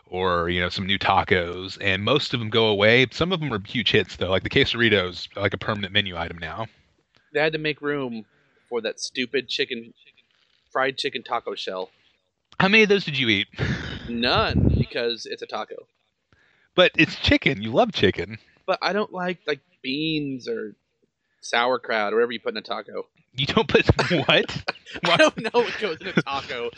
or you know some new tacos, and most of them go away. Some of them are huge hits though, like the quesaritos, like a permanent menu item now. They had to make room for that stupid chicken, fried chicken taco shell. How many of those did you eat? None because it's a taco. but it's chicken. You love chicken. But I don't like like beans or sauerkraut or whatever you put in a taco. You don't put what? I don't know what goes in a taco.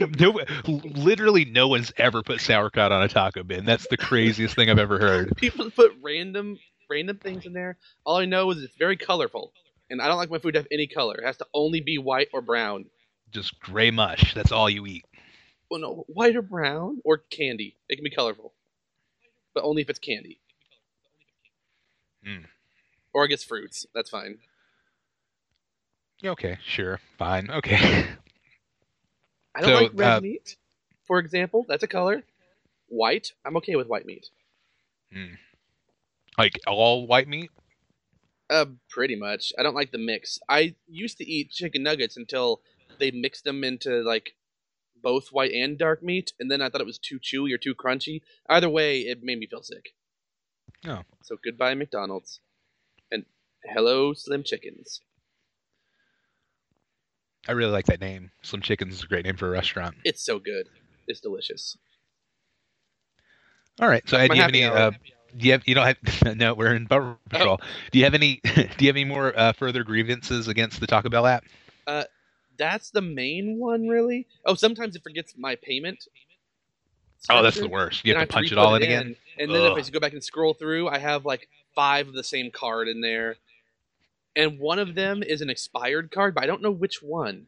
no, literally no one's ever put sauerkraut on a taco bin. That's the craziest thing I've ever heard. People put random random things in there. All I know is it's very colorful, and I don't like my food to have any color. It has to only be white or brown. Just gray mush. That's all you eat. Well, no, white or brown or candy. It can be colorful, but only if it's candy. Hmm. Or I guess fruits. That's fine. Okay, sure, fine, okay. I don't So, like red uh, meat, for example. That's a color. White. I'm okay with white meat. like all white meat. Uh, pretty much. I don't like the mix. I used to eat chicken nuggets until they mixed them into like both white and dark meat, and then I thought it was too chewy or too crunchy. Either way, it made me feel sick. Oh. So goodbye McDonald's, and hello Slim Chickens. I really like that name. Slim Chickens is a great name for a restaurant. It's so good. It's delicious. All right, so uh, do you have any? Uh, do you have? You don't have? no, we're in Bumper Oh. Do you have any? do you have any more uh, further grievances against the Taco Bell app? That's the main one, really. Oh, sometimes it forgets my payment. Oh, that's the worst. You have to punch it re-put all in again. And then if I go back and scroll through, I have like five of the same card in there. And one of them is an expired card, but I don't know which one.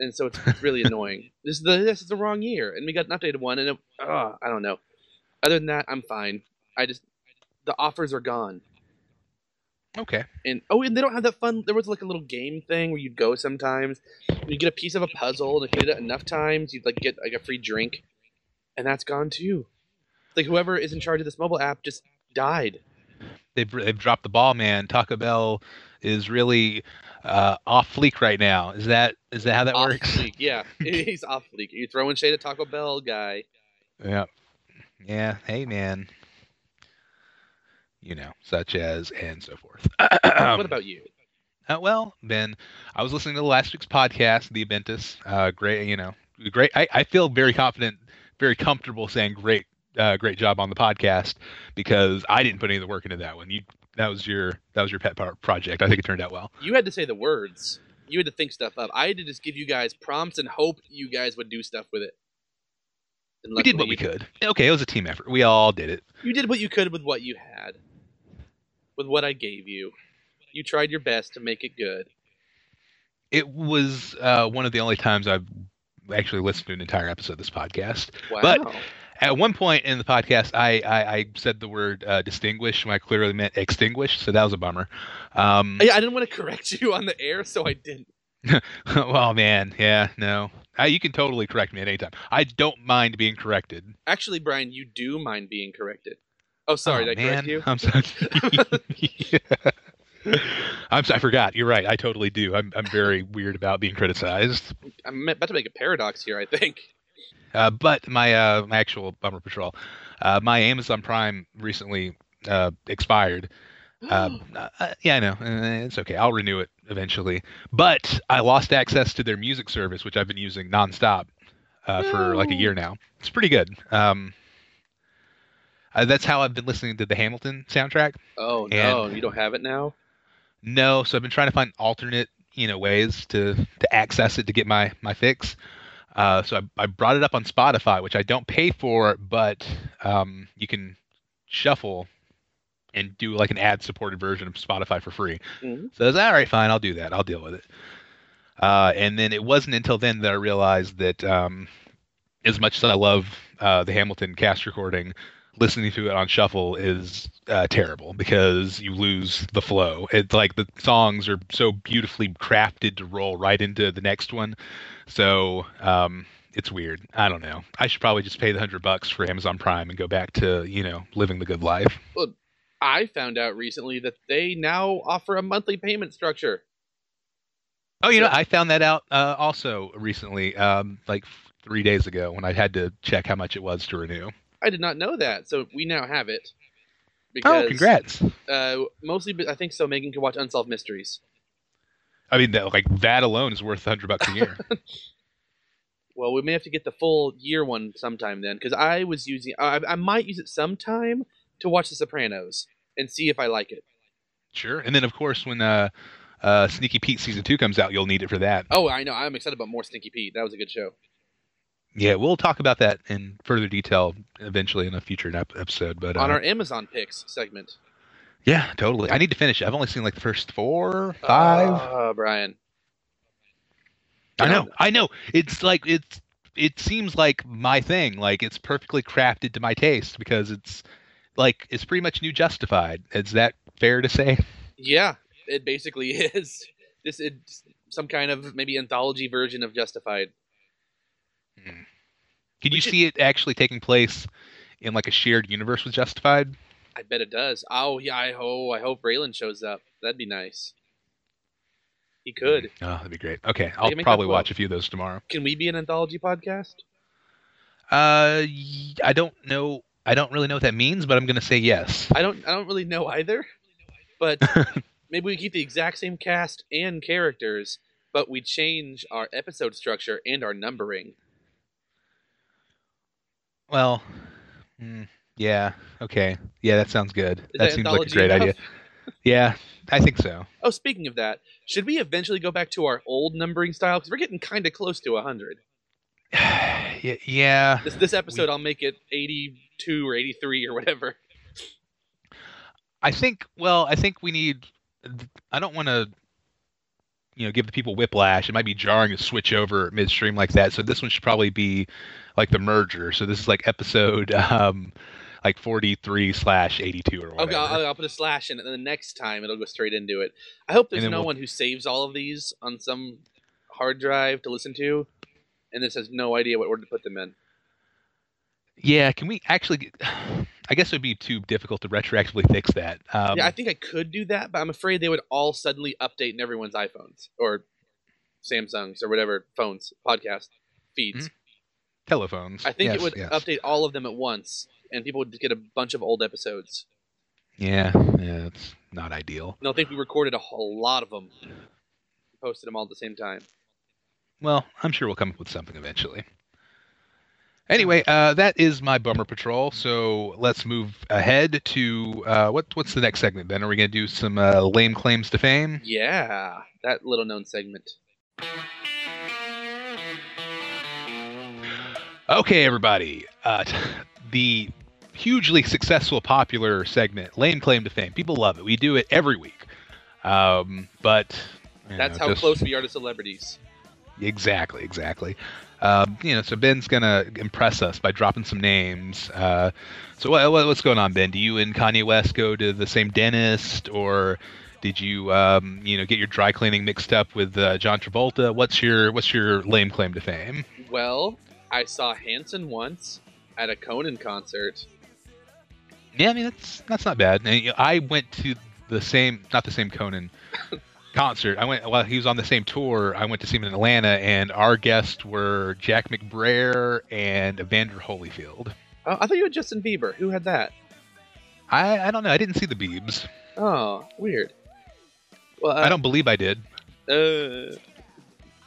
And so it's, it's really annoying. This is the this is the wrong year, and we got an updated one, and it, uh, I don't know. Other than that, I'm fine. I just the offers are gone, Okay. and oh, and they don't have that fun. There was like a little game thing where you'd go sometimes, you get a piece of a puzzle, and if you did it enough times, you'd like get like a free drink, and that's gone too. Like whoever is in charge of this mobile app just died. They've they've dropped the ball, man. Taco Bell is really uh, off fleek right now. Is that is that how that off works? fleek, yeah, he's off fleek. You throwing shade at Taco Bell guy? Yeah. Yeah. Hey, man. You know, such as and so forth. what about you? Uh, well, Ben, I was listening to last week's podcast, The Aventus. Uh, great, you know, great. I, I feel very confident, very comfortable saying great, uh, great job on the podcast because I didn't put any of the work into that one. You, that was your, that was your pet project. I think it turned out well. You had to say the words. You had to think stuff up. I had to just give you guys prompts and hope you guys would do stuff with it. And We did what we could. Okay, it was a team effort. We all did it. You did what you could with what you had, with what I gave you. You tried your best to make it good. It was uh, one of the only times I've actually listened to an entire episode of this podcast. Wow. But- At one point in the podcast, I I, I said the word uh, distinguish when I clearly meant extinguish, so that was a bummer. Um, I, I didn't want to correct you on the air, so I didn't. well, man, yeah, no, uh, you can totally correct me at any time. I don't mind being corrected. Actually, Brian, you do mind being corrected. Oh, sorry, oh, did I correct man. you? I'm sorry. I'm, I forgot. You're right. I totally do. I'm, I'm very weird about being criticized. I'm about to make a paradox here. I think. Uh, but my uh, my actual bummer patrol, uh, my Amazon Prime recently uh, expired. Um, uh, yeah, I know. Uh, It's okay. I'll renew it eventually. But I lost access to their music service, which I've been using nonstop uh, for like a year now. It's pretty good. Um, uh, that's how I've been listening to the Hamilton soundtrack. oh And- no, you don't have it now. No, so I've been trying to find alternate, you know, ways to to access it to get my my fix. Uh, so I, I brought it up on Spotify, which I don't pay for, but um, you can shuffle and do like an ad-supported version of Spotify for free. Mhm. So I was all right, fine, I'll do that. I'll deal with it. Uh, and then it wasn't until then that I realized that um, as much as I love uh, the Hamilton cast recording, listening to it on shuffle is uh, terrible because you lose the flow. It's like the songs are so beautifully crafted to roll right into the next one. So um, it's weird. I don't know. I should probably just pay the hundred bucks for Amazon Prime and go back to you know living the good life. I found out recently that they now offer a monthly payment structure. Oh, you know, I found that out uh, also recently, um, like three days ago, when I had to check how much it was to renew. I did not know that, so we now have it. Because, Oh, congrats! Uh, mostly, but I think so. Megan can watch Unsolved Mysteries. I mean, that, like that alone is worth a hundred bucks a year. Well, we may have to get the full year one sometime then, because I was using. I, I might use it sometime to watch The Sopranos and see if I like it. sure. And then, of course, when uh, uh, Sneaky Pete season two comes out, you'll need it for that. Oh, I know. I'm excited about more Stinky Pete. That was a good show. Yeah, we'll talk about that in further detail eventually in a future episode. But uh, On our Amazon picks segment. yeah, totally. I need to finish. I've only seen like the first four, five. Uh, Brian. I know, I know. It's like it's. It seems like my thing. Like it's perfectly crafted to my taste because it's like it's pretty much new Justified. Is that fair to say? Yeah, it basically is. This is some kind of maybe anthology version of Justified. Can We you should- see it actually taking place in like a shared universe with Justified? I bet it does. Oh yeah, I hope I hope Raylan shows up. That'd be nice. He could. Oh, that'd be great. Okay, I'll probably watch a few of those tomorrow. Can we be an anthology podcast? Uh, I don't know. I don't really know what that means, but I'm gonna say yes. I don't. I don't really know either. But maybe we keep the exact same cast and characters, but we change our episode structure and our numbering. Well, mm, yeah. Okay. Yeah, that sounds good. That seems like a great enough? idea. Yeah, I think so. Oh, speaking of that, should we eventually go back to our old numbering style? Because we're getting kind of close to hundred. yeah, yeah. This this episode, I'll make it eighty-two or eighty-three or whatever. I think. Well, I think we need. I don't want to. You know, give the people whiplash. It might be jarring to switch over midstream like that. So this one should probably be like the merger. So this is like episode um like 43 slash 82 or whatever. Okay, I'll, I'll put a slash in it, and then the next time it'll go straight into it. I hope there's no we'll- one who saves all of these on some hard drive to listen to, and this has no idea what order to put them in. Yeah, can we actually? I guess it would be too difficult to retroactively fix that. Um, yeah, I think I could do that, but I'm afraid they would all suddenly update in everyone's iPhones or Samsungs or whatever phones, podcast feeds. telephones. I think Yes, it would yes. update all of them at once, and people would get a bunch of old episodes. Yeah, yeah, it's not ideal. And they'll think we recorded a whole lot of them, posted them all at the same time. Well, I'm sure we'll come up with something eventually. Anyway, uh, that is my bummer patrol. So let's move ahead to uh, what? What's the next segment? Ben, are we going to do some uh, lame claims to fame? Yeah, that little known segment. Okay, everybody. Uh, t- the hugely successful, popular segment, lame claim to fame. People love it. We do it every week. Um, but That's know, how just- close we are to celebrities. Exactly, exactly. Um, you know, so Ben's gonna impress us by dropping some names. Uh, so what, what, what's going on, Ben? Do you and Kanye West go to the same dentist, or did you, um, you know, get your dry cleaning mixed up with uh, John Travolta? What's your what's your lame claim to fame? Well, I saw Hanson once at a Conan concert. Yeah, I mean that's that's not bad. And, you know, I went to the same, not the same Conan concert. I went while he was on the same tour. I went to see him in Atlanta, and our guests were Jack McBrayer and Evander Holyfield. Oh, I thought you had Justin Bieber. Who had that? I I don't know. I didn't see the Beebs. Oh, weird. Well, uh, I don't believe I did. Uh,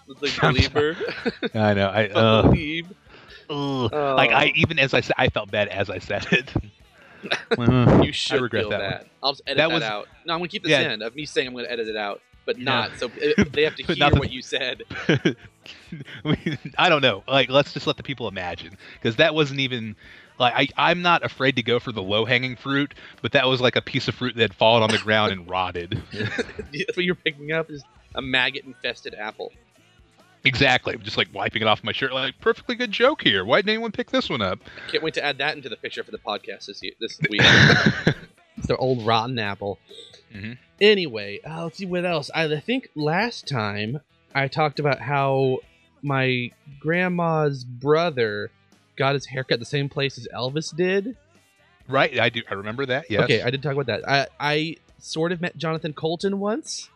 believer. I know. I uh, Believe. ugh. Oh. like I even as I said, I felt bad as I said it. Uh, You should regret that bad. I'll just edit That that, was- out. No, I'm gonna keep this Yeah. in of me saying I'm gonna edit it out, but Yeah. not. So uh, they have to hear the- what you said. I mean, I don't know. Like, let's just let the people imagine, because that wasn't even like I. I'm not afraid to go for the low hanging fruit, but that was like a piece of fruit that had fallen on the ground and rotted. That's what you're picking up is a maggot infested apple. exactly. Just like wiping it off my shirt. Like, perfectly good joke here. Why didn't anyone pick this one up? Can't wait to add that into the picture for the podcast this year, this week. it's their old rotten apple. Mhm. Anyway, uh, let's see what else. I, I think last time I talked about how my grandma's brother got his haircut the same place as Elvis did. right. I do. I remember that. Yes. Okay, I did talk about that. I, I sort of met Jonathan Coulton once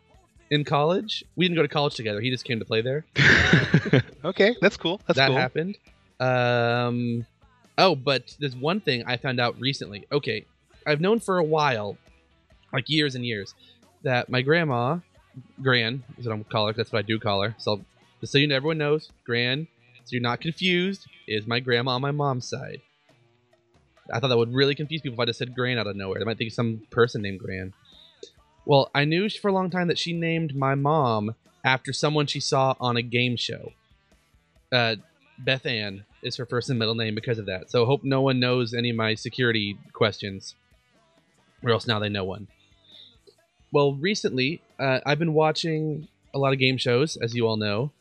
in college. We didn't go to college together. He just came to play there. okay. That's cool. That's that cool. happened. Um, oh, but there's one thing I found out recently. Okay, I've known for a while, like years and years, that my grandma, Gran, is what I'm call her. That's what I do call her. So just so you know, everyone knows, Gran, so you're not confused, is my grandma on my mom's side. I thought that would really confuse people if I just said Gran out of nowhere. They might think some person named Gran. Well, I knew for a long time that she named my mom after someone she saw on a game show. Uh, Beth Ann is her first and middle name because of that. So hope no one knows any of my security questions, or else now they know one. Well, recently uh, I've been watching a lot of game shows, as you all know,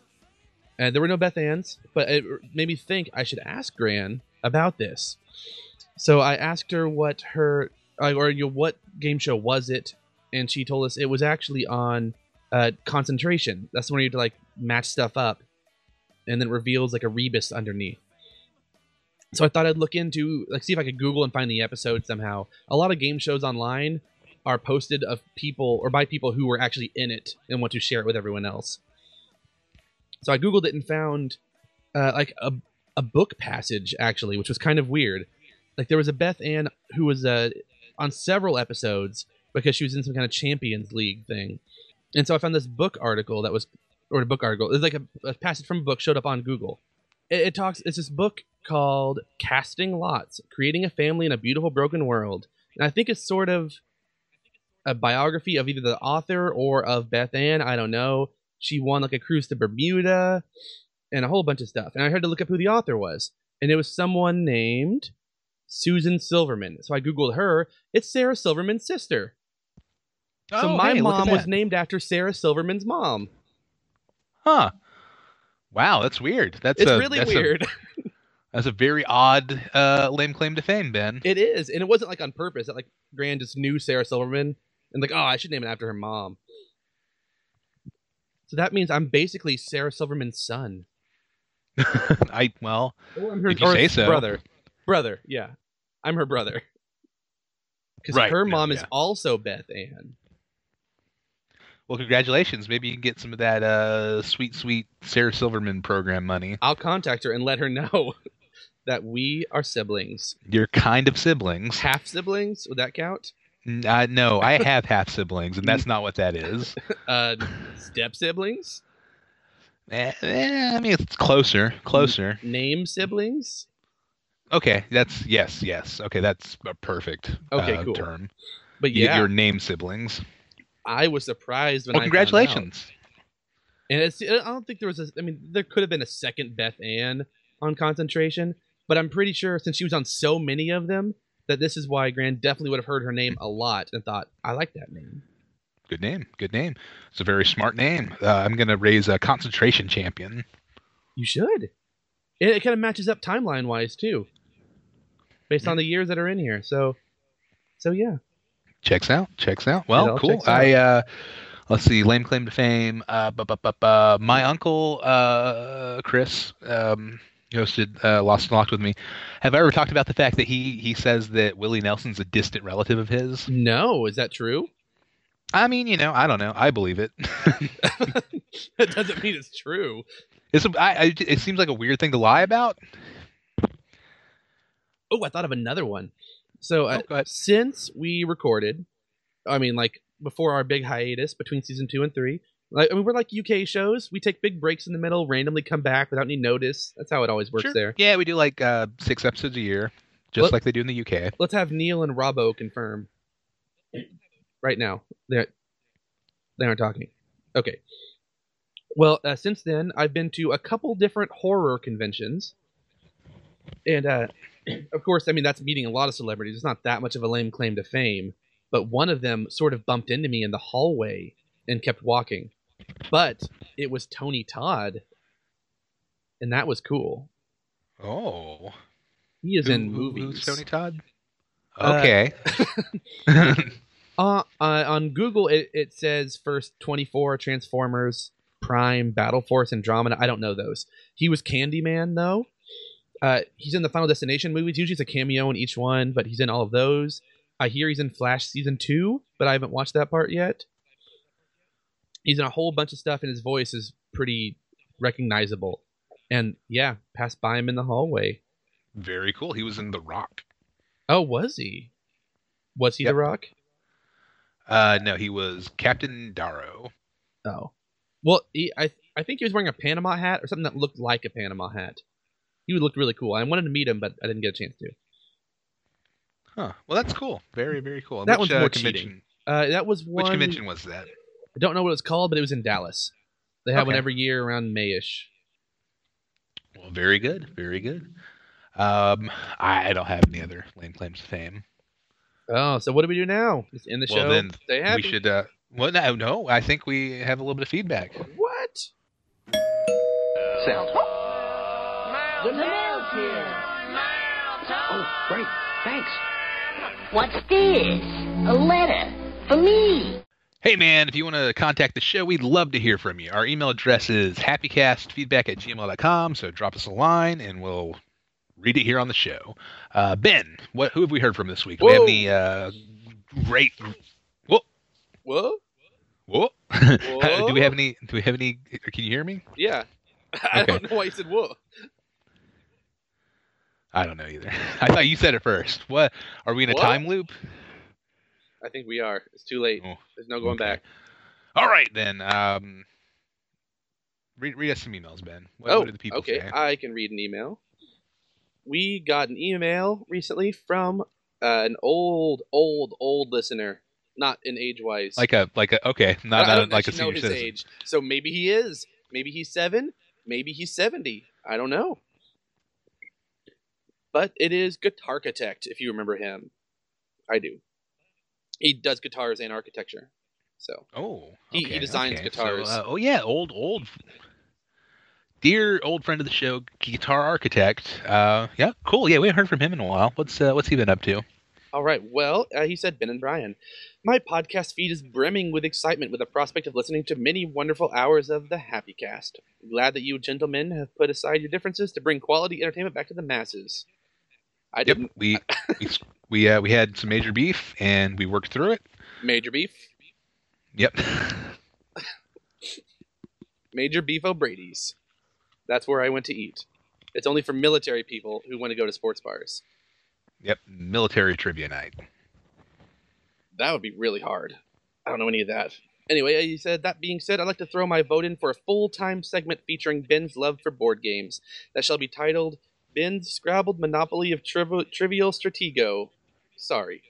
and there were no Beth Anns, but it made me think I should ask Gran about this. So I asked her what her uh, or you know, what game show was it, and she told us it was actually on uh, concentration. That's when you to like match stuff up, and then reveals like a rebus underneath. So I thought I'd look into like see if I could Google and find the episode somehow. A lot of game shows online are posted of people or by people who were actually in it and want to share it with everyone else. So I googled it and found uh, like a a book passage actually, which was kind of weird. Like there was a Beth Ann who was uh, on several episodes because she was in some kind of Champions League thing, and so I found this book article that was or a book article. It's like a, a passage from a book showed up on Google. It, it talks. It's this book called "Casting Lots: Creating a Family in a Beautiful Broken World," and I think it's sort of a biography of either the author or of Beth Ann. I don't know. She won like a cruise to Bermuda and a whole bunch of stuff. And I had to look up who the author was, and it was someone named Susan Silverman. So I googled her. It's Sarah Silverman's sister. So Oh, my hey, mom was named after Sarah Silverman's mom. Huh. Wow, that's weird. That's It's a, really that's a- weird. that's a very odd uh, lame claim to fame, Ben. It is, and it wasn't like on purpose. That like Gran just knew Sarah Silverman and like, oh, I should name it after her mom. So that means I'm basically Sarah Silverman's son. I well, Or I'm her, If you say so. brother. Brother, yeah, I'm her brother. Because Right, her mom is yeah. also Beth Ann. well, congratulations. Maybe you can get some of that uh, sweet, sweet Sarah Silverman program money. I'll contact her and let her know that we are siblings. You're kind of siblings. Half siblings? Would that count? Uh, no, I have half siblings, and that's not what that is. Uh, step siblings? Eh, eh, I mean, it's closer, closer. Name siblings? Okay, that's yes, yes. Okay, that's a perfect Okay, uh, cool. term. But yeah, your name siblings. I was surprised when Well, I congratulations. And it's, I don't think there was a. I mean, there could have been a second Beth Ann on concentration, but I'm pretty sure since she was on so many of them that this is why Gran definitely would have heard her name a lot and thought, I like that name. Good name. Good name. It's a very smart name. Uh, I'm going to raise a concentration champion. You should. It, it kind of matches up timeline wise too, based on the years that are in here. So, so yeah. Checks out. Checks out. Well, cool. out. I uh, let's see. Lame claim to fame. Uh, bu- bu- bu- my uncle uh, Chris um, hosted uh, Lost and Locked with me. Have I ever talked about the fact that he he says that Willie Nelson's a distant relative of his? No, is that true? I mean, you know, I don't know. I believe it. that doesn't mean it's true. it's a, I, I, it seems like a weird thing to lie about. Oh, I thought of another one. So uh, Oh, since we recorded, I mean, like before our big hiatus between season two and three, like I mean, we're like UK shows. We take big breaks in the middle, randomly come back without any notice. That's how it always works Sure. there. Yeah, we do like uh, six episodes a year, just What? like they do in the UK. Let's have Neil and Robbo confirm right now. They they aren't talking. Okay. Well, uh, since then, I've been to a couple different horror conventions, and uh, of course, I mean that's meeting a lot of celebrities. It's not that much of a lame claim to fame, but one of them sort of bumped into me in the hallway and kept walking. But it was Tony Todd, and that was cool. Oh, He is Who- in movies. Who's Tony Todd? Uh, Okay. Uh, uh, on Google, it, it says first 24 Transformers, Prime, Battle Force, Andromeda. I don't know those. He was Candyman, though. Uh, he's in the Final Destination movies. Usually it's a cameo in each one, but he's in all of those. I hear he's in Flash season two, but I haven't watched that part yet. He's in a whole bunch of stuff, and his voice is pretty recognizable. And yeah, passed by him in the hallway. Very cool. He was in The Rock. Oh, was he? Was he Yep. The Rock? Uh, no, he was Captain Darrow. Oh, well, he, I I think he was wearing a Panama hat or something that looked like a Panama hat. He would look really cool. I wanted to meet him, but I didn't get a chance to. Huh. Well, that's cool. Very, very cool. That Which, one's uh, more convention? cheating. Uh, that was one. Which convention was that? I don't know what it's called, but it was in Dallas. They have one every year around Mayish. Well, very good. Very good. Um, I, I don't have any other land claims to fame. Oh, so what do we do now? Just end the Well, show. then Stay happy. We should. Uh, well, no, no. I think we have a little bit of feedback. What? Sound. The mail's here. Oh, great. Thanks. What's this? A letter for me. Hey, man, if you want to contact the show, we'd love to hear from you. Our email address is happycastfeedback at gmail.com, so drop us a line and we'll read it here on the show. Uh, ben, what who have we heard from this week? Do we have Whoa. any uh, great. Whoa, Whoa? whoa. Whoa. do we have any? Do we have any? Can you hear me? Yeah. I Okay. don't know why you said whoa. I don't know either. I thought you said it first. What? Are we in a What? time loop? I think we are. It's too late. Oh, There's no going okay. back. All right then. Um, read read us some emails, Ben. What, oh, what did the people okay. say? I can read an email. We got an email recently from uh, an old, old, old listener. Not in age wise. Like a like a okay, not, I not don't like a actually know his citizen. age. So maybe he is. Maybe he's seven. Maybe he's seventy. I don't know. But it is Guitar Architect, if you remember him. I do. He does guitars and architecture. So Oh, He- he designs okay. guitars. So, uh, oh yeah, old old, dear old friend of the show, guitar architect. Uh, yeah, cool. Yeah, we haven't heard from him in a while. What's uh, what's he been up to? All right. Well, uh, he said, Ben and Brian, my podcast feed is brimming with excitement with the prospect of listening to many wonderful hours of the Happy Cast. Glad that you gentlemen have put aside your differences to bring quality entertainment back to the masses. I didn't. we we we uh, we had some major beef and we worked through it. Major Beef. Yep. Major Beef O'Brady's. That's where I went to eat. It's only for military people who want to go to sports bars. yep. Military trivia night. That would be really hard. I don't know any of that. Anyway, he said, that being said, I'd like to throw my vote in for a full time segment featuring Ben's love for board games that shall be titled Ben's Scrabbled Monopoly of Triv- Trivial Stratego. Sorry.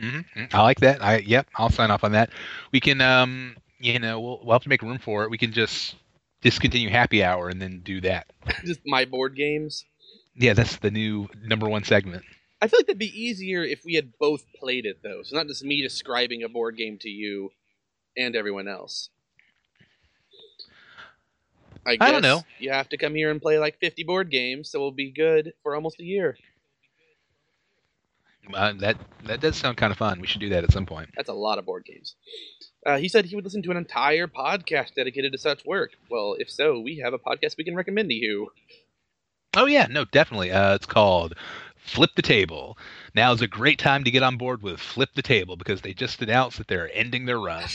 hmm I like that. I yep. I'll sign off on that. We can um you know we'll we'll have to make room for it. We can just discontinue happy hour and then do that. Just my board games. Yeah, that's the new number one segment. I feel like that'd be easier if we had both played it, though. So not just me describing a board game to you and everyone else. I, guess I don't know. You have to come here and play like 50 board games, so we'll be good for almost a year. Uh, that that does sound kind of fun. We should do that at some point. That's a lot of board games. Uh, he said he would listen to an entire podcast dedicated to such work. Well, if so, we have a podcast we can recommend to you. Oh yeah, no, definitely. Uh, it's called Flip the Table. Now is a great time to get on board with Flip the Table because they just announced that they're ending their run.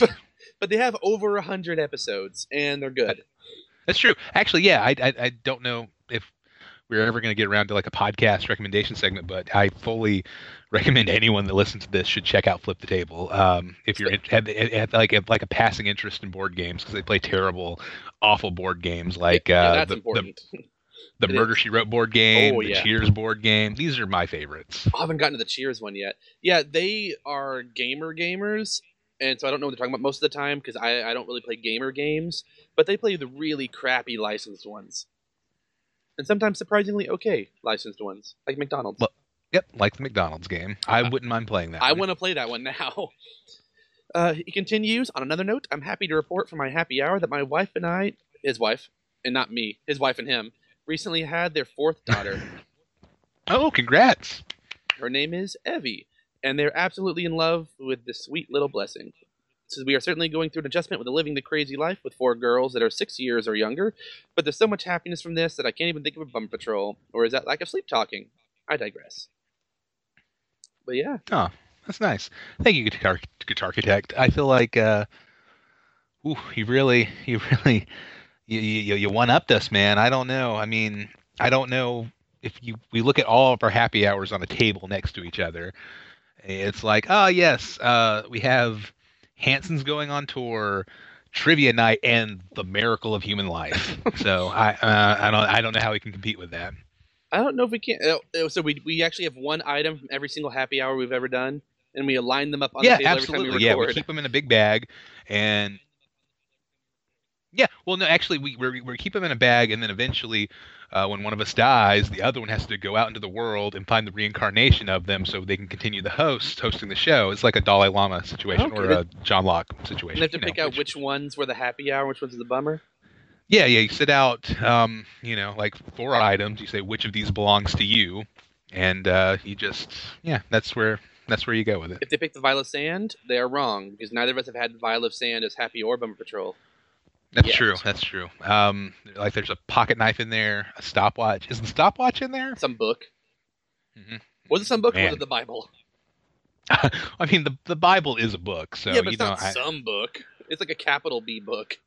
But they have over a hundred episodes, and they're good. That's true. Actually, yeah, I, I, I don't know if we're ever going to get around to like a podcast recommendation segment, but I fully recommend anyone that listens to this should check out Flip the Table. Um, if you're have, have, like have, like a passing interest in board games because they play terrible, awful board games like uh, that's the, the, important. the It Murder She Wrote board game, Oh, the yeah. Cheers board game. These are my favorites. I haven't gotten to the Cheers one yet. Yeah, they are gamer gamers, and so I don't know what they're talking about most of the time because I, I don't really play gamer games. But they play the really crappy licensed ones, and sometimes surprisingly okay licensed ones, like McDonald's. Well, Yep, like the McDonald's game. I wouldn't mind playing that. I want to play that one now. Uh, he continues on another note. I'm happy to report from my happy hour that my wife and I, his wife, and not me, his wife and him, recently had their fourth daughter. Oh, congrats! Her name is Evie, and they're absolutely in love with this sweet little blessing. Says we are certainly going through an adjustment with living the crazy life with four girls that are six years or younger, but there's so much happiness from this that I can't even think of a bum patrol. Or is that lack of sleep talking? I digress. But yeah, Oh, that's nice. Thank you, Guitar Guitar Architect. I feel like, uh, ooh, you really, you really, you you, you one upped us, man. I don't know. I mean, I don't know if you we look at all of our happy hours on a table next to each other. It's like, oh yes, uh, we have Hanson's going on tour, trivia night, and the miracle of human life. so I uh, I don't I don't know how we can compete with that. I don't know if we can. oh, oh, So we we actually have one item from every single happy hour we've ever done, and we align them up on yeah, the table absolutely. every time we yeah, we keep them in a big bag, and yeah, well, no, actually, we we we keep them in a bag, and then eventually, uh, when one of us dies, the other one has to go out into the world and find the reincarnation of them, so they can continue the host hosting the show. It's like a Dalai Lama situation or a John Locke and situation. they have to you know, pick out which- which ones were the happy hour, which ones are the bummer. Yeah, yeah. You sit out, um, you know, like four items. You say which of these belongs to you, and uh, you just yeah, that's where that's where you go with it. If they pick the Vial of Sand, they are wrong because neither of us have had Vial of Sand as happy or bummer patrol. That's Yes. true. That's true. Um, like there's a pocket knife in there, a stopwatch. Is the stopwatch in there? Some book. Mhm. Was it some book or was it the Bible? I mean, the the Bible is a book, so yeah, but you it's know, not I, some book. It's like a capital B book.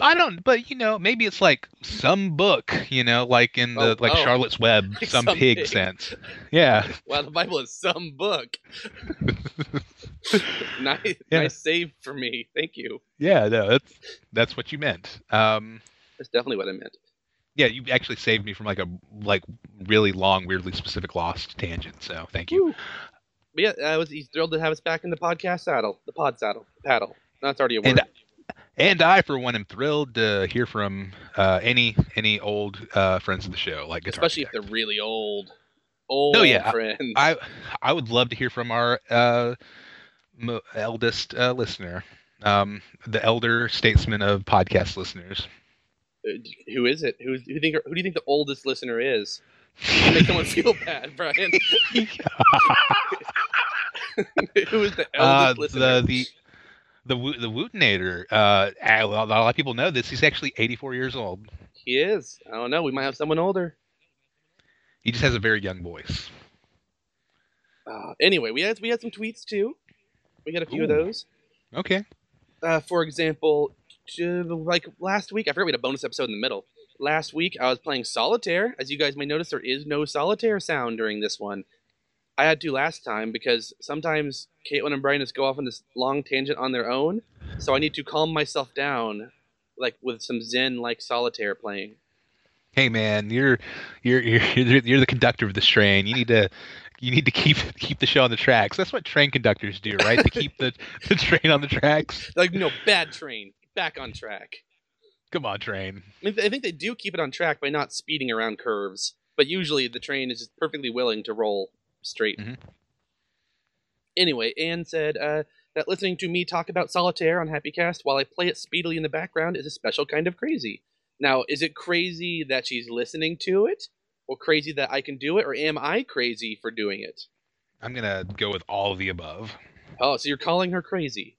I don't. But you know, maybe it's like some book. You know, like in the Oh, like oh. Charlotte's Web, Like some, some pig, pig. sense. Yeah. Wow, the Bible is some book. nice, Yeah. nice save for me. Thank you. yeah. No, that's that's what you meant. Um, That's definitely what I meant. yeah, you actually saved me from like a like really long, weirdly specific lost tangent. So thank you. Woo. But yeah, I was he's thrilled to have us back in the podcast saddle, the pod saddle, paddle. That's already a word. And And I, for one, am thrilled to hear from uh, any any old uh, friends of the show, like Guitar Especially if they're really old, old Oh, yeah, friends. I I would love to hear from our uh, mo- eldest uh, listener, um, the elder statesman of podcast listeners. Uh, who is it? Who, who do you think? Who do you think the oldest listener is? Make someone feel bad, Brian. who is the eldest Uh, listener? the the the the Wootinator. Uh, a lot a lot of people know this. He's actually 84 years old. He is. I don't know. We might have someone older. He just has a very young voice. Uh, anyway, we had we had some tweets too. We got a few of those. Okay. Uh, for example, like last week, I forgot we had a bonus episode in the middle. Last week, I was playing solitaire. As you guys may notice, there is no solitaire sound during this one. I had to last time because sometimes Caitlin and Brian just go off on this long tangent on their own. So I need to calm myself down, like with some Zen like solitaire playing. Hey man, you're you're you're you're you're the conductor of this train. You need to you need to keep keep the show on the tracks. That's what train conductors do, right? to keep the, the train on the tracks. Like, no, bad train. Back on track. Come on, train. I, mean, I think they do keep it on track by not speeding around curves, but usually the train is just perfectly willing to roll straight. Mhm. Anyway, Anne said uh, that listening to me talk about solitaire on HappyCast while I play it speedily in the background is a special kind of crazy. Now, is it crazy that she's listening to it, or crazy that I can do it, or am I crazy for doing it? I'm gonna go with all of the above. Oh, so you're calling her crazy?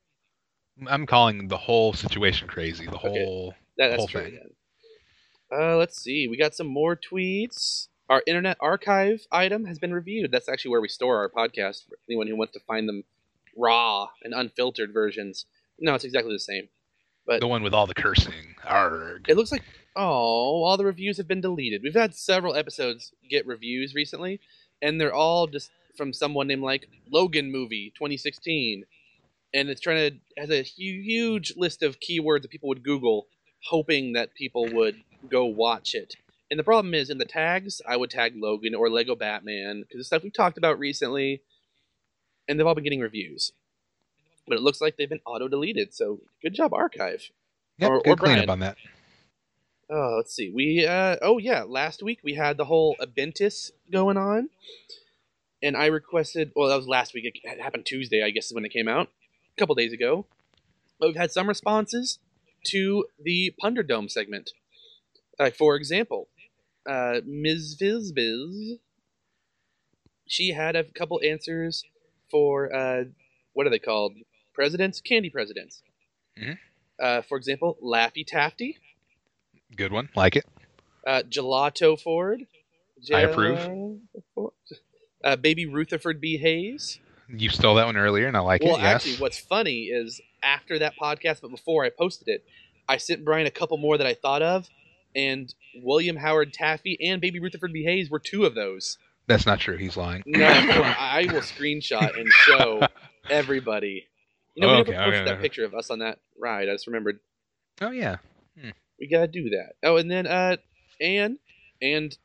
I'm calling the whole situation crazy. The Okay. whole That, that's Whole true. thing. Uh, let's see. We got some more tweets. Our Internet Archive item has been reviewed. That's actually where we store our podcast for anyone who wants to find them raw and unfiltered versions. No, it's exactly the same. But the one with all the cursing. Arg. It looks like oh, all the reviews have been deleted. We've had several episodes get reviews recently, and they're all just from someone named like Logan Movie 2016, and it's trying to has a huge list of keywords that people would Google, hoping that people would go watch it. And the problem is in the tags, I would tag Logan or Lego Batman because the stuff we've talked about recently, and they've all been getting reviews. But it looks like they've been auto deleted. So good job, Archive. Yep, or- good or cleanup Brian. on that. Oh, let's see. We uh oh yeah, last week we had the whole Abentis going on. And I requested well that was last week. It happened Tuesday, I guess is when it came out. A couple days ago. But we've had some responses to the Punderdome segment. Uh, for example, uh, Ms. Fizbiz, she had a couple answers for uh, what are they called? Presidents, candy presidents. Mhm. Uh, for example, Laffy Taffy, Good one. Like it. uh, Gelato Ford. I approve. Gelato- Uh, Baby Rutherford B. Hayes. You stole that one earlier, and I like well, it. Yes. actually, what's funny is after that podcast, but before I posted it, I sent Brian a couple more that I thought of, and William Howard Taffy and Baby Rutherford B. Hayes were two of those. That's not true. He's lying. No, I I will screenshot and show everybody. You know, we Okay, never posted okay, that okay. picture of us on that ride. I just remembered oh yeah. We gotta do that. Oh, and then uh, Anne and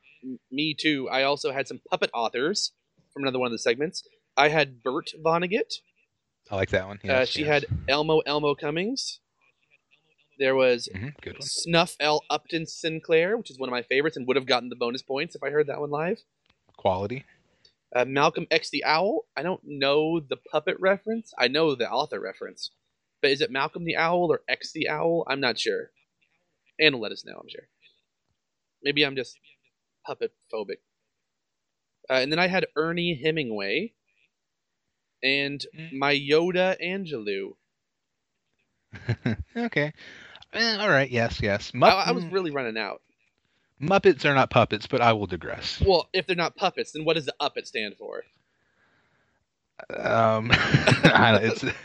me too. I also had some puppet authors from another one of the segments. I had Bert Vonnegut. I like that one. uh, she yes. had Elmo Elmo Cummings. There was Mhm, good. Snuff L Upton Sinclair, which is one of my favorites, and would have gotten the bonus points if I heard that one live. Quality. Uh, Malcolm X the Owl. I don't know the puppet reference. I know the author reference, but is it Malcolm the Owl or X the Owl? I'm not sure. And let us know. I'm sure. Maybe I'm just puppet phobic. Uh, and then I had Ernie Hemingway and Mm. my Yoda Angelou. okay. Eh, all right. Yes. Yes. I, I was really running out. Muppets are not puppets, but I will digress. Well, if they're not puppets, then what does the uppet stand for? Um, it's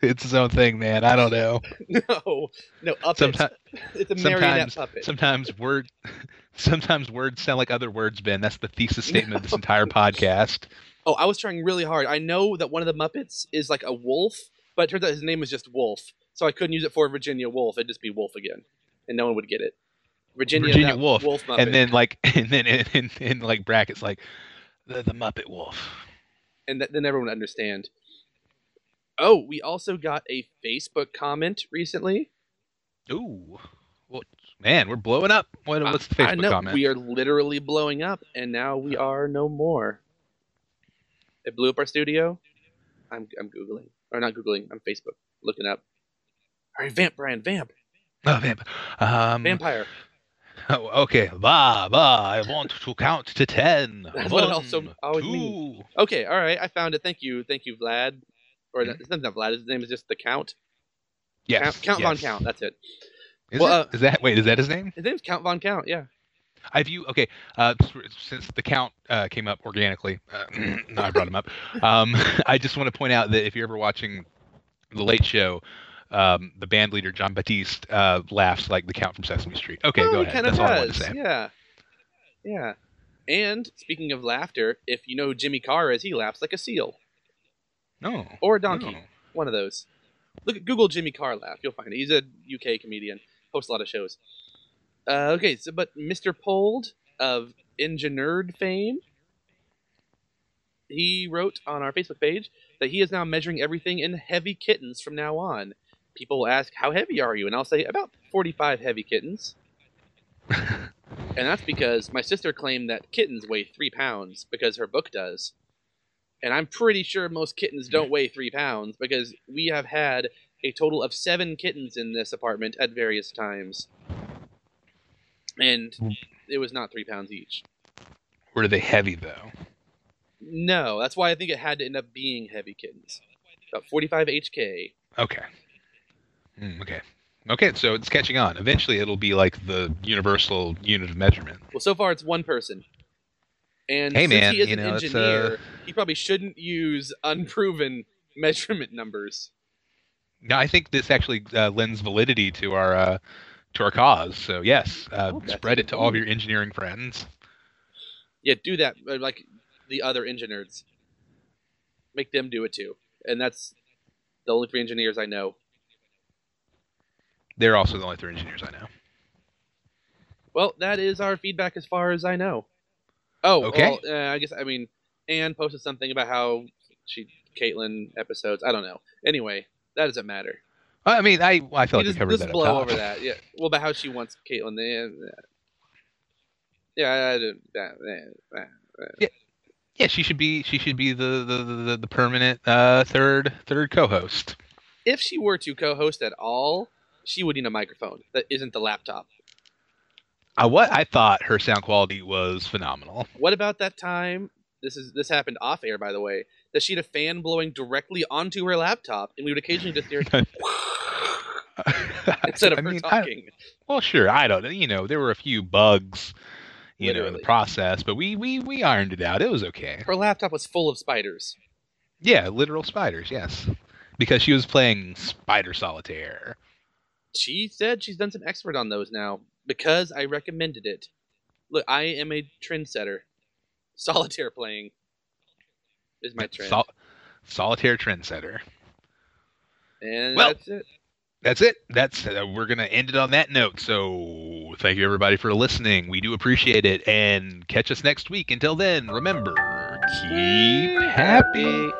it's its own thing, man. I don't know. No, no, uppets. Sometimes, it's a marionette puppet. sometimes word, sometimes words sound like other words. Ben, that's the thesis statement of this entire podcast. Oh, I was trying really hard. I know that one of the Muppets is like a wolf, but it turns out his name is just Wolf. So I couldn't use it for Virginia Wolf. It'd just be Wolf again, and no one would get it. Virginia, Virginia Wolf, Wolf Muppet. and then like, and then in, in, in like brackets, like the, the Muppet Wolf. And th- then everyone would understand. Oh, we also got a Facebook comment recently. Ooh, well, man, we're blowing up. What, what's the Facebook I know comment? we are literally blowing up, and now we are no more. It blew up our studio. I'm I'm googling, or not googling. I'm Facebook looking up. All right, vamp, Brian, vamp, Oh, vamp. Um, vampire. Oh, okay. Bah, bah. I want to count to ten. That's what it also always two. means. Okay, all right, I found it. Thank you, thank you, Vlad. Or Mhm. it's not not Vlad. His name is just the Count. Yes. Count, Count Von. Count. That's it. Is, Well, it? Is that wait? Is that his name? His name's Count Von Count. Yeah. I view okay. Uh, since the count uh, came up organically, uh, no, I brought him up. Um, I just want to point out that if you're ever watching the Late Show, um, the band leader Jon Batiste uh, laughs like the Count from Sesame Street. Okay, oh, go ahead. That's all I wanted to say. Yeah. Yeah. And speaking of laughter, if you know Jimmy Carr is, he laughs like a seal No. or a donkey. no. One of those. Look at Google Jimmy Carr laugh. You'll find it. He's a UK comedian. Hosts a lot of shows. Uh, okay, so but Mr. Pold of Engineered fame, he wrote on our Facebook page that he is now measuring everything in heavy kittens from now on. People will ask, "How heavy are you?" And I'll say, "About 45 heavy kittens." and that's because my sister claimed that kittens weigh three pounds because her book does. And I'm pretty sure most kittens don't weigh three pounds because we have had a total of seven kittens in this apartment at various times. And hmm. it was not three pounds each. Were they heavy though? No, that's why I think it had to end up being heavy kittens. About 45 HK. Okay. Mm, okay. Okay, so it's catching on. Eventually, it'll be like the universal unit of measurement. Well, so far it's one person. And Hey, since man, he is you an know, it's, engineer, uh, he probably shouldn't use unproven measurement numbers. No, I think this actually uh, lends validity to our uh, to our cause. So yes, uh, Oh, spread it to all of your engineering friends. Yeah, do that uh, like the other engineers. Make them do it too. And that's the only three engineers I know. They're also the only three engineers I know. Well, that is our feedback as far as I know. Oh, Okay. well, uh, I guess I mean Anne posted something about how she Caitlyn episodes. I don't know. Anyway, that doesn't matter. I mean, I I feel like just, we covered just that. blow over that. Yeah. Well, about how she wants Caitlyn. Yeah. Yeah. Don't- uh, uh, uh, Yeah, she should be she should be the the, the, the permanent uh, third third co-host. If she were to co-host at all, she would need a microphone that isn't the laptop. Uh, what I thought her sound quality was phenomenal. What about that time? This is this happened off air, by the way. That she had a fan blowing directly onto her laptop, and we would occasionally just hear instead of I her mean, I- talking. well, sure, I don't. You know, there were a few bugs, you know, in the process, but we we we ironed it out. It was okay. Her laptop was full of spiders. Yeah, literal spiders. Yes, because she was playing Spider Solitaire. She said she's done some expert on those now because I recommended it. Look, I am a trendsetter. Solitaire playing is my trend, Sol- solitaire trendsetter. and Well- that's it. That's it. That's uh, we're gonna end it on that note. So thank you everybody for listening. We do appreciate it, and catch us next week. Until then, remember, keep happy.